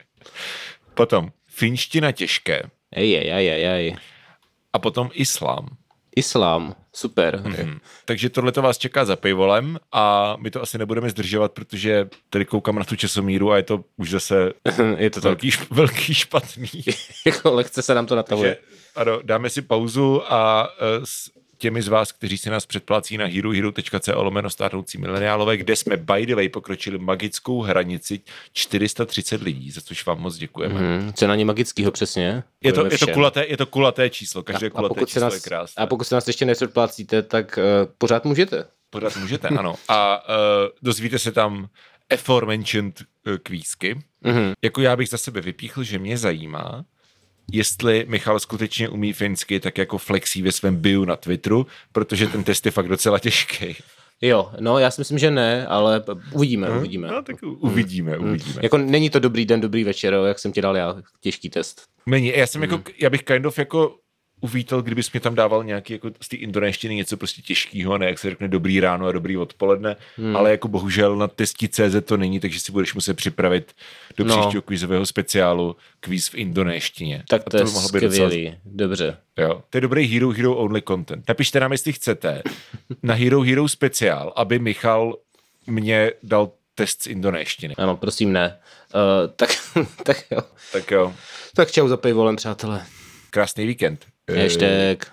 Potom Finština těžké. Ej, ej, ej, ej. A potom Islám. Islám, super. Mm-hmm. Takže tohle to vás čeká za paywallem a my to asi nebudeme zdržovat, protože tady koukám na tu časomíru a je to už zase [LAUGHS] je to velký, velký špatný. [LAUGHS] jako lehce se nám to natahuje. ano, dáme si pauzu a uh, s těmi z vás, kteří si nás předplací na herohero.co lomeno stárnoucí mileniálové, kde jsme by the way pokročili magickou hranici 430 lidí, za což vám moc děkujeme. Mm, co na ně magického přesně? Je to, je, to kulaté, je to kulaté číslo, každé a, kulaté a číslo nás, je krásné. A pokud se nás ještě nepředplácíte, tak uh, pořád můžete. Pořád můžete, ano. A uh, dozvíte se tam aforementioned uh, kvízky. Mm-hmm. Jako já bych za sebe vypíchl, že mě zajímá, jestli Michal skutečně umí finsky, tak jako flexí ve svém bio na Twitteru, protože ten test je fakt docela těžký. Jo, no já si myslím, že ne, ale uvidíme, hmm? uvidíme. No tak uvidíme, hmm. uvidíme. Jako není to dobrý den, dobrý večer, jak jsem ti dal já, těžký test. Není, já jsem hmm. jako, já bych kind of jako uvítal, kdybys mě tam dával nějaký jako z té indonéštiny něco prostě těžkého, ne jak se řekne dobrý ráno a dobrý odpoledne, hmm. ale jako bohužel na testi CZ to není, takže si budeš muset připravit do no. příštího kvízového speciálu kvíz v indonéštině. Tak to, to je skvělý, docela... dobře. Jo, to je dobrý Hero Hero Only content. Napište nám, jestli chcete, na Hero Hero speciál, aby Michal mě dal test z indonéštiny. Ano, prosím ne. Uh, tak, [LAUGHS] tak jo. Tak jo. Tak čau za pivolem, přátelé. Krásný víkend. Hashtag